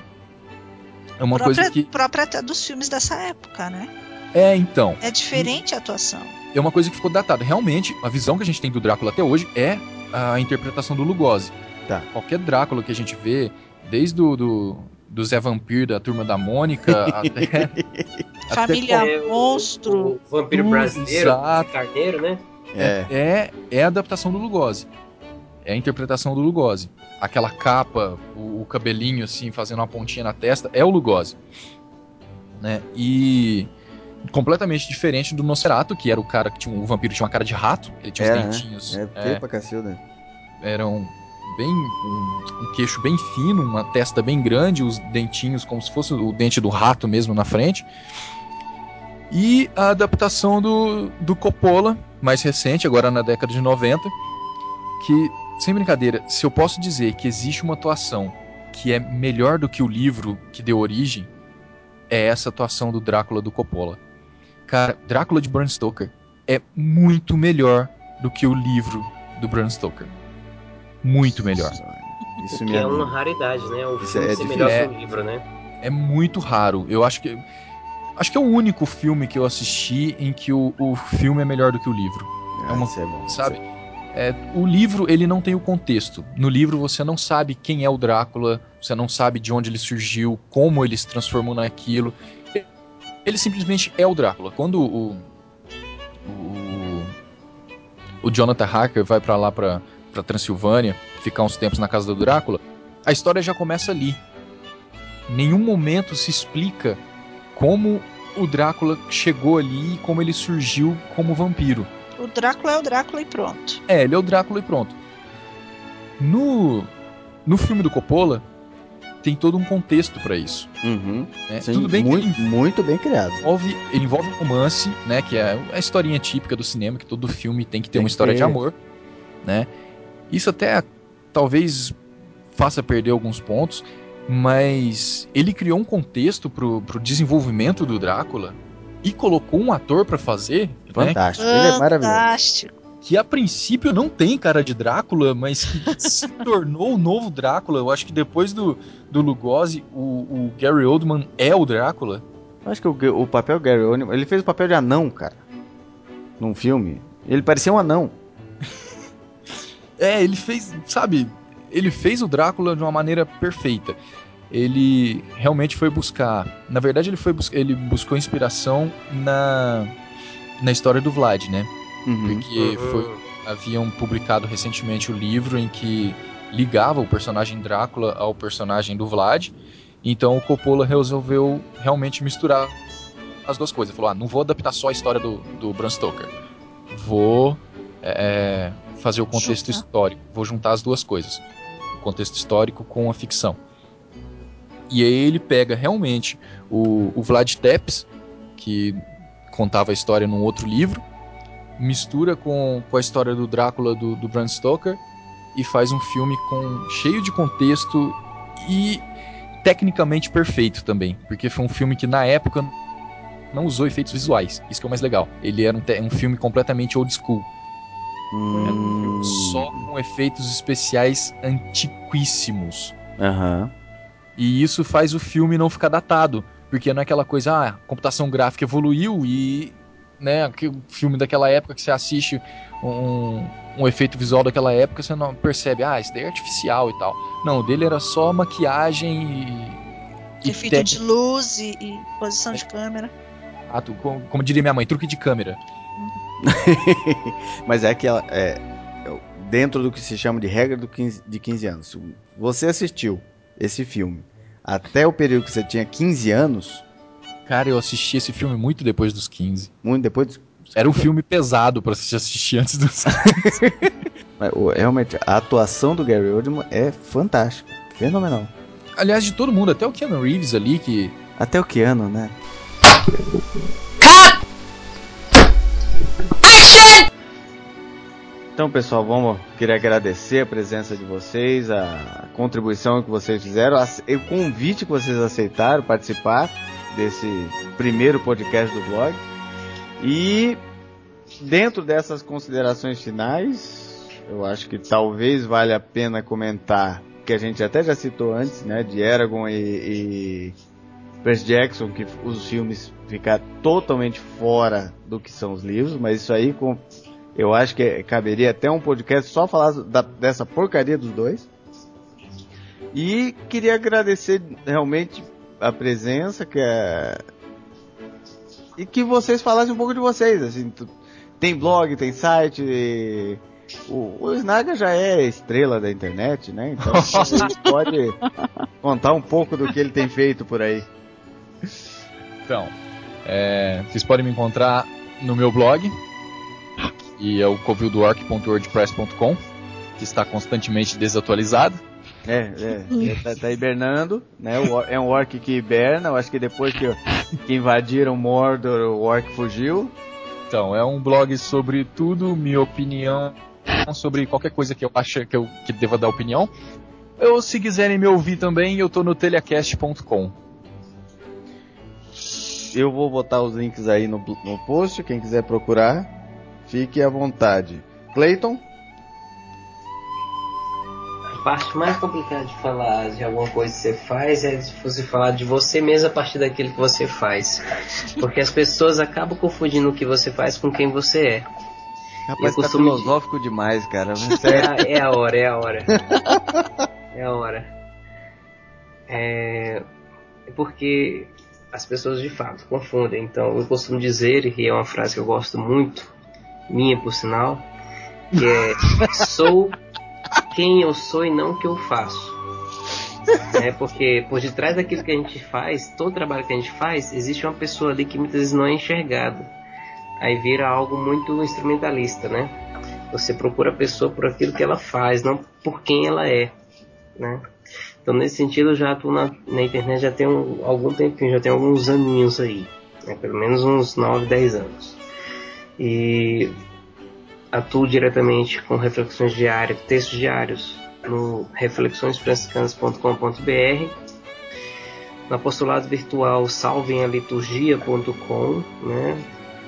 é uma própria, coisa que. própria até dos filmes dessa época, né? É, então. É diferente a atuação. é uma coisa que ficou datada. Realmente, a visão que a gente tem do Drácula até hoje é a interpretação do Lugosi. Tá. Qualquer Drácula que a gente vê, desde do, do, do Zé Vampir, da Turma da Mônica, até... [laughs] Família É, o- Monstro. O vampiro Tudo, brasileiro, exato. carneiro, né? É. é, é a adaptação do Lugosi. É a interpretação do Lugosi. Aquela capa, o, o cabelinho assim, fazendo uma pontinha na testa, é o Lugosi. Né? E completamente diferente do Nosferatu, que era o cara que tinha o vampiro tinha uma cara de rato, ele tinha Era, os né? dentinhos. É feio pra cacilda. eram bem um, um queixo bem fino, uma testa bem grande, os dentinhos como se fosse o dente do rato mesmo na frente. E a adaptação do, do Coppola, mais recente, agora na década de 90, que, sem brincadeira, se eu posso dizer que existe uma atuação que é melhor do que o livro que deu origem, é essa atuação do Drácula do Coppola. Cara, Drácula de Bram Stoker é muito melhor do que o livro do Bram Stoker. Muito melhor. Isso que me é uma raridade, né? O filme é ser melhor É. que o livro, né? É muito raro. Eu acho que. Acho que é o único filme que eu assisti em que o, o filme é melhor do que o livro. Ah, é uma- isso é bom. Sabe? É, o livro, ele não tem o contexto. No livro, você não sabe quem é o Drácula, você não sabe de onde ele surgiu, como ele se transformou naquilo. Ele simplesmente é o Drácula. Quando o. O, o Jonathan Harker vai pra lá, pra, pra Transilvânia, ficar uns tempos na casa do Drácula, a história já começa ali. Nenhum momento se explica como o Drácula chegou ali e como ele surgiu como vampiro. O Drácula é o Drácula e pronto. É, ele é o Drácula e pronto. No, no filme do Coppola, tem todo um contexto pra isso. Uhum. né? Sim, Tudo bem que muito, ele muito bem criado. envolve, ele envolve um romance, né? Que é a historinha típica do cinema, que todo filme tem que ter Tem uma história ter. de amor. Né? Isso até talvez faça perder alguns pontos, mas ele criou um contexto pro, pro desenvolvimento do Drácula e colocou um ator pra fazer, né? Fantástico. Ele é maravilhoso. Fantástico. que a princípio não tem cara de Drácula, mas que [laughs] se tornou o novo Drácula. Eu acho que depois do, do Lugosi, o, o Gary Oldman é o Drácula. Eu acho que o, o papel Gary Oldman, ele fez o papel de anão, cara. Num filme. Ele parecia um anão. [laughs] É, ele fez, sabe, ele fez o Drácula de uma maneira perfeita. Ele realmente foi buscar, na verdade ele foi bus- ele buscou inspiração na na história do Vlad, né? Uhum. Porque Uhum. foi haviam publicado recentemente o livro em que ligava o personagem Drácula ao personagem do Vlad. Então o Coppola resolveu realmente misturar as duas coisas. Falou: ah, não vou adaptar só a história do, do Bram Stoker. Vou é, fazer o contexto Juntar. histórico. Vou juntar as duas coisas. O contexto histórico com a ficção. E aí ele pega realmente o, o Vlad Tepes, que contava a história num outro livro, mistura com, com a história do Drácula do, do Bram Stoker e faz um filme com cheio de contexto e tecnicamente perfeito também, porque foi um filme que na época não usou efeitos visuais, isso que é o mais legal. Ele era um, um filme completamente old school, um filme Hum. só com efeitos especiais antiquíssimos. Aham. E isso faz o filme não ficar datado. Porque não é aquela coisa, ah, a computação gráfica evoluiu e. Né, que o filme daquela época que você assiste um, um efeito visual daquela época, você não percebe, ah, isso daí é artificial e tal. Não, o dele era só maquiagem e. Efeito de luz e, e posição de câmera. Ah, tu- como, como diria minha mãe, truque de câmera. [laughs] Mas é que ela é dentro do que se chama de regra do 15, de 15 anos. Você assistiu esse filme até o período que você tinha 15 anos, Cara, eu assisti esse filme muito depois dos 15. muito depois dos Era um filme pesado pra se assistir antes dos [laughs] Mas, o- realmente, a atuação do Gary Oldman é fantástica. Fenomenal. Aliás, de todo mundo, até o Keanu Reeves ali, que Até o Keanu, né? Então, pessoal, vamos queria agradecer a presença de vocês, a contribuição que vocês fizeram, o convite que vocês aceitaram participar desse primeiro podcast do blog. E dentro dessas considerações finais, eu acho que talvez valha a pena comentar que a gente até já citou antes, né, de Eragon e, e Percy Jackson, que os filmes ficaram totalmente fora do que são os livros, mas isso aí com, eu acho que caberia até um podcast só falar da- dessa porcaria dos dois. E queria agradecer realmente a presença que é e que vocês falassem um pouco de vocês, assim, tu- tem blog, tem site, e- o, o Snaga já é estrela da internet, né? Então [laughs] gente pode contar um pouco do que ele tem feito por aí. Então, é, vocês podem me encontrar no meu blog, que é o covildork.wordpress.com, que está constantemente desatualizado. É, é, é, tá, tá hibernando, né? É um orc que hiberna, eu acho que depois que, que invadiram Mordor, o orc fugiu. Então, é um blog sobre tudo, minha opinião sobre qualquer coisa que eu acho que eu que deva dar opinião. Eu, se quiserem me ouvir também, eu tô no telecast.com. Eu vou botar os links aí no, no post, quem quiser procurar, fique à vontade. Clayton? A parte mais complicada de falar de alguma coisa que você faz é se você falar de você mesmo a partir daquilo que você faz. Porque as pessoas acabam confundindo o que você faz com quem você é. Rapaz, tá filosófico demais, cara. É a, [laughs] é a hora, é a hora. [laughs] É a hora. É, é porque as pessoas de fato confundem. Então eu costumo dizer, e é uma frase que eu gosto muito, minha por sinal, que é sou quem eu sou e não o que eu faço. É porque por detrás daquilo que a gente faz, todo trabalho que a gente faz, existe uma pessoa ali que muitas vezes não é enxergada. Aí vira algo muito instrumentalista, né? Você procura a pessoa por aquilo que ela faz, não por quem ela é, né? Então nesse sentido eu já atuo na, na internet já tem um, algum tempinho, já tem alguns aninhos aí, né? pelo menos uns 9, 10 anos. E atuo diretamente com reflexões diárias, textos diários no reflexõesfranciscanas.com.br no apostolado virtual salvemaliturgia.com, né,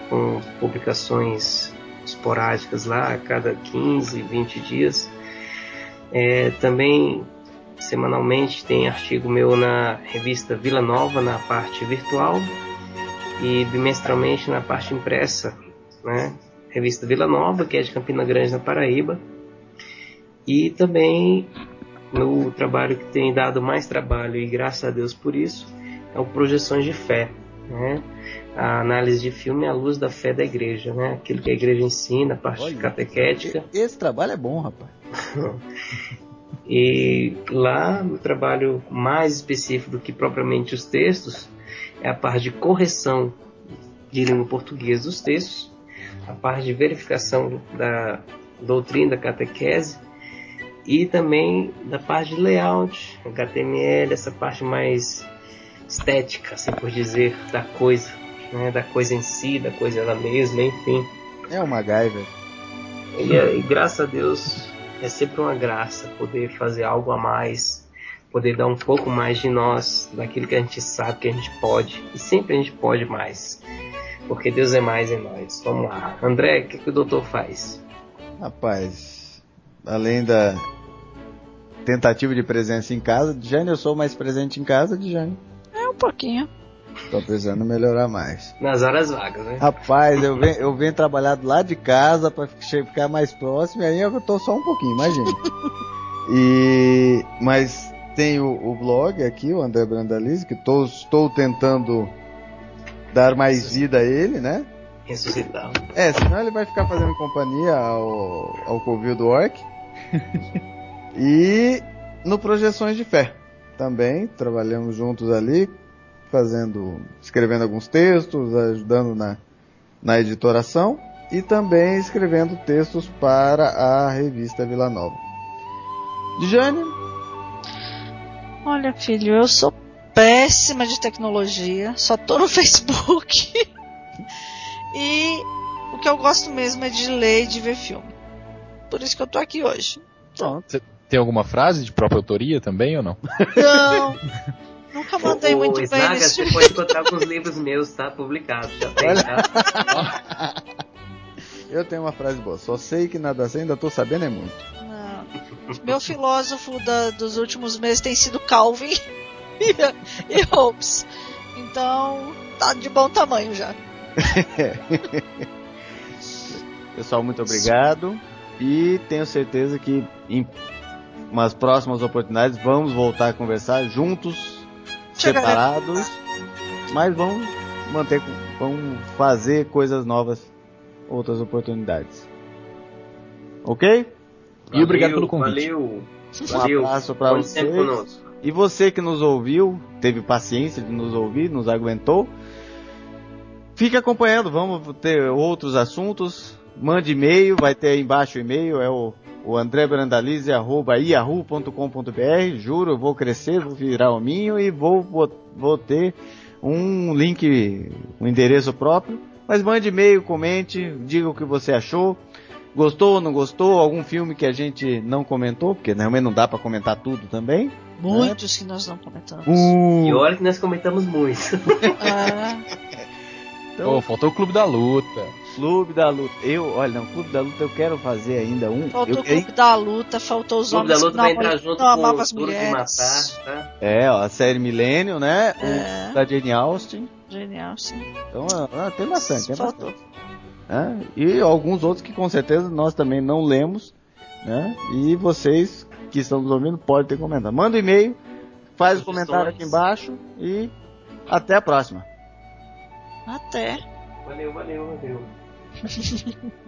com publicações esporádicas lá a cada 15, 20 dias. É, também semanalmente tem artigo meu na revista Vila Nova na parte virtual e bimestralmente na parte impressa, né? Revista Vila Nova, que é de Campina Grande, na Paraíba. E também no trabalho que tem dado mais trabalho, e graças a Deus por isso, é o Projeções de Fé. Né? A análise de filme à luz da fé da igreja, né? aquilo que a igreja ensina, a parte Olha. catequética. Esse trabalho é bom, rapaz. [laughs] E lá no trabalho mais específico do que propriamente os textos é a parte de correção de língua portuguesa dos textos, a parte de verificação da doutrina da catequese e também da parte de layout, HTML, essa parte mais estética, assim por dizer, da coisa, né, da coisa em si, da coisa ela mesma, enfim. É o MacGyver. E, e graças a Deus é sempre uma graça poder fazer algo a mais, poder dar um pouco mais de nós, daquilo que a gente sabe que a gente pode, e sempre a gente pode mais, porque Deus é mais em nós. Vamos lá. André, o que, que o doutor faz? Rapaz, além da tentativa de presença em casa, Jane, eu sou mais presente em casa de Jane. É um pouquinho. Tô precisando melhorar mais. Nas horas vagas, né? Rapaz, eu venho, eu venho trabalhar do lado de casa pra che- ficar mais próximo, e aí eu tô só um pouquinho, imagina. E mas tem o, o blog aqui, o André Brandalize, que tô, estou tentando dar mais vida a ele, né? Ressuscitá-lo. É, senão ele vai ficar fazendo companhia ao, ao Covil do Orc. [laughs] e no Projeções de Fé. Também trabalhamos juntos ali, fazendo, escrevendo alguns textos, ajudando na, na editoração e também escrevendo textos para a revista Vila Nova. Jane, Olha, filho, eu sou péssima de tecnologia, só tô no [laughs] Facebook. e o que eu gosto mesmo é de ler e de ver filme. Por isso que eu tô aqui hoje. Você tem alguma frase de própria autoria também ou não? Não, [laughs] nunca mandei Ô, muito ô, bem Snaga, você pode encontrar alguns livros meus, tá? Publicados. Já tem, tá? [laughs] eu tenho uma frase boa. Só sei que nada sei, ainda tô sabendo é muito. Não. Meu filósofo da- dos últimos meses tem sido Calvin e, [laughs] e Hobbes. Então, tá de bom tamanho já. [laughs] Pessoal, muito obrigado. E tenho certeza que em umas próximas oportunidades vamos voltar a conversar juntos, Chegaremos. separados. Mas vamos manter, vamos fazer coisas novas, outras oportunidades. Ok? E obrigado pelo convite. Valeu. Um Valeu. abraço para vocês. E você que nos ouviu, teve paciência de nos ouvir, nos aguentou. Fique acompanhando, vamos ter outros assuntos. Mande e-mail, vai ter aí embaixo o e-mail, é o, o. Juro, vou crescer, vou virar hominho e vou, vou, vou ter um link, um endereço próprio. Mas mande e-mail, comente, diga o que você achou. Gostou ou não gostou? Algum filme que a gente não comentou? Porque realmente não dá pra comentar tudo também. Muitos que nós não comentamos. Uh, E olha que nós comentamos muito. Ah, então, faltou o Clube da Luta. Clube da Luta. Eu, olha, não, Clube da Luta eu quero fazer ainda um. faltou eu o Clube da Luta, faltou os O Clube da homens Luta que vai entrar junto não com amavam o as mulheres. Matar, tá? É, ó, a série Millennium, né? O- É. Da Jane Austen. Genial, sim. Então, ah, tem bastante, tem Faltou. bastante. né? E alguns outros que com certeza nós também não lemos, né? E vocês que estão nos ouvindo podem ter comentado. Manda um e-mail, faz o Sugestões. comentário aqui embaixo e até a próxima. Até. Valeu, valeu, valeu. [laughs]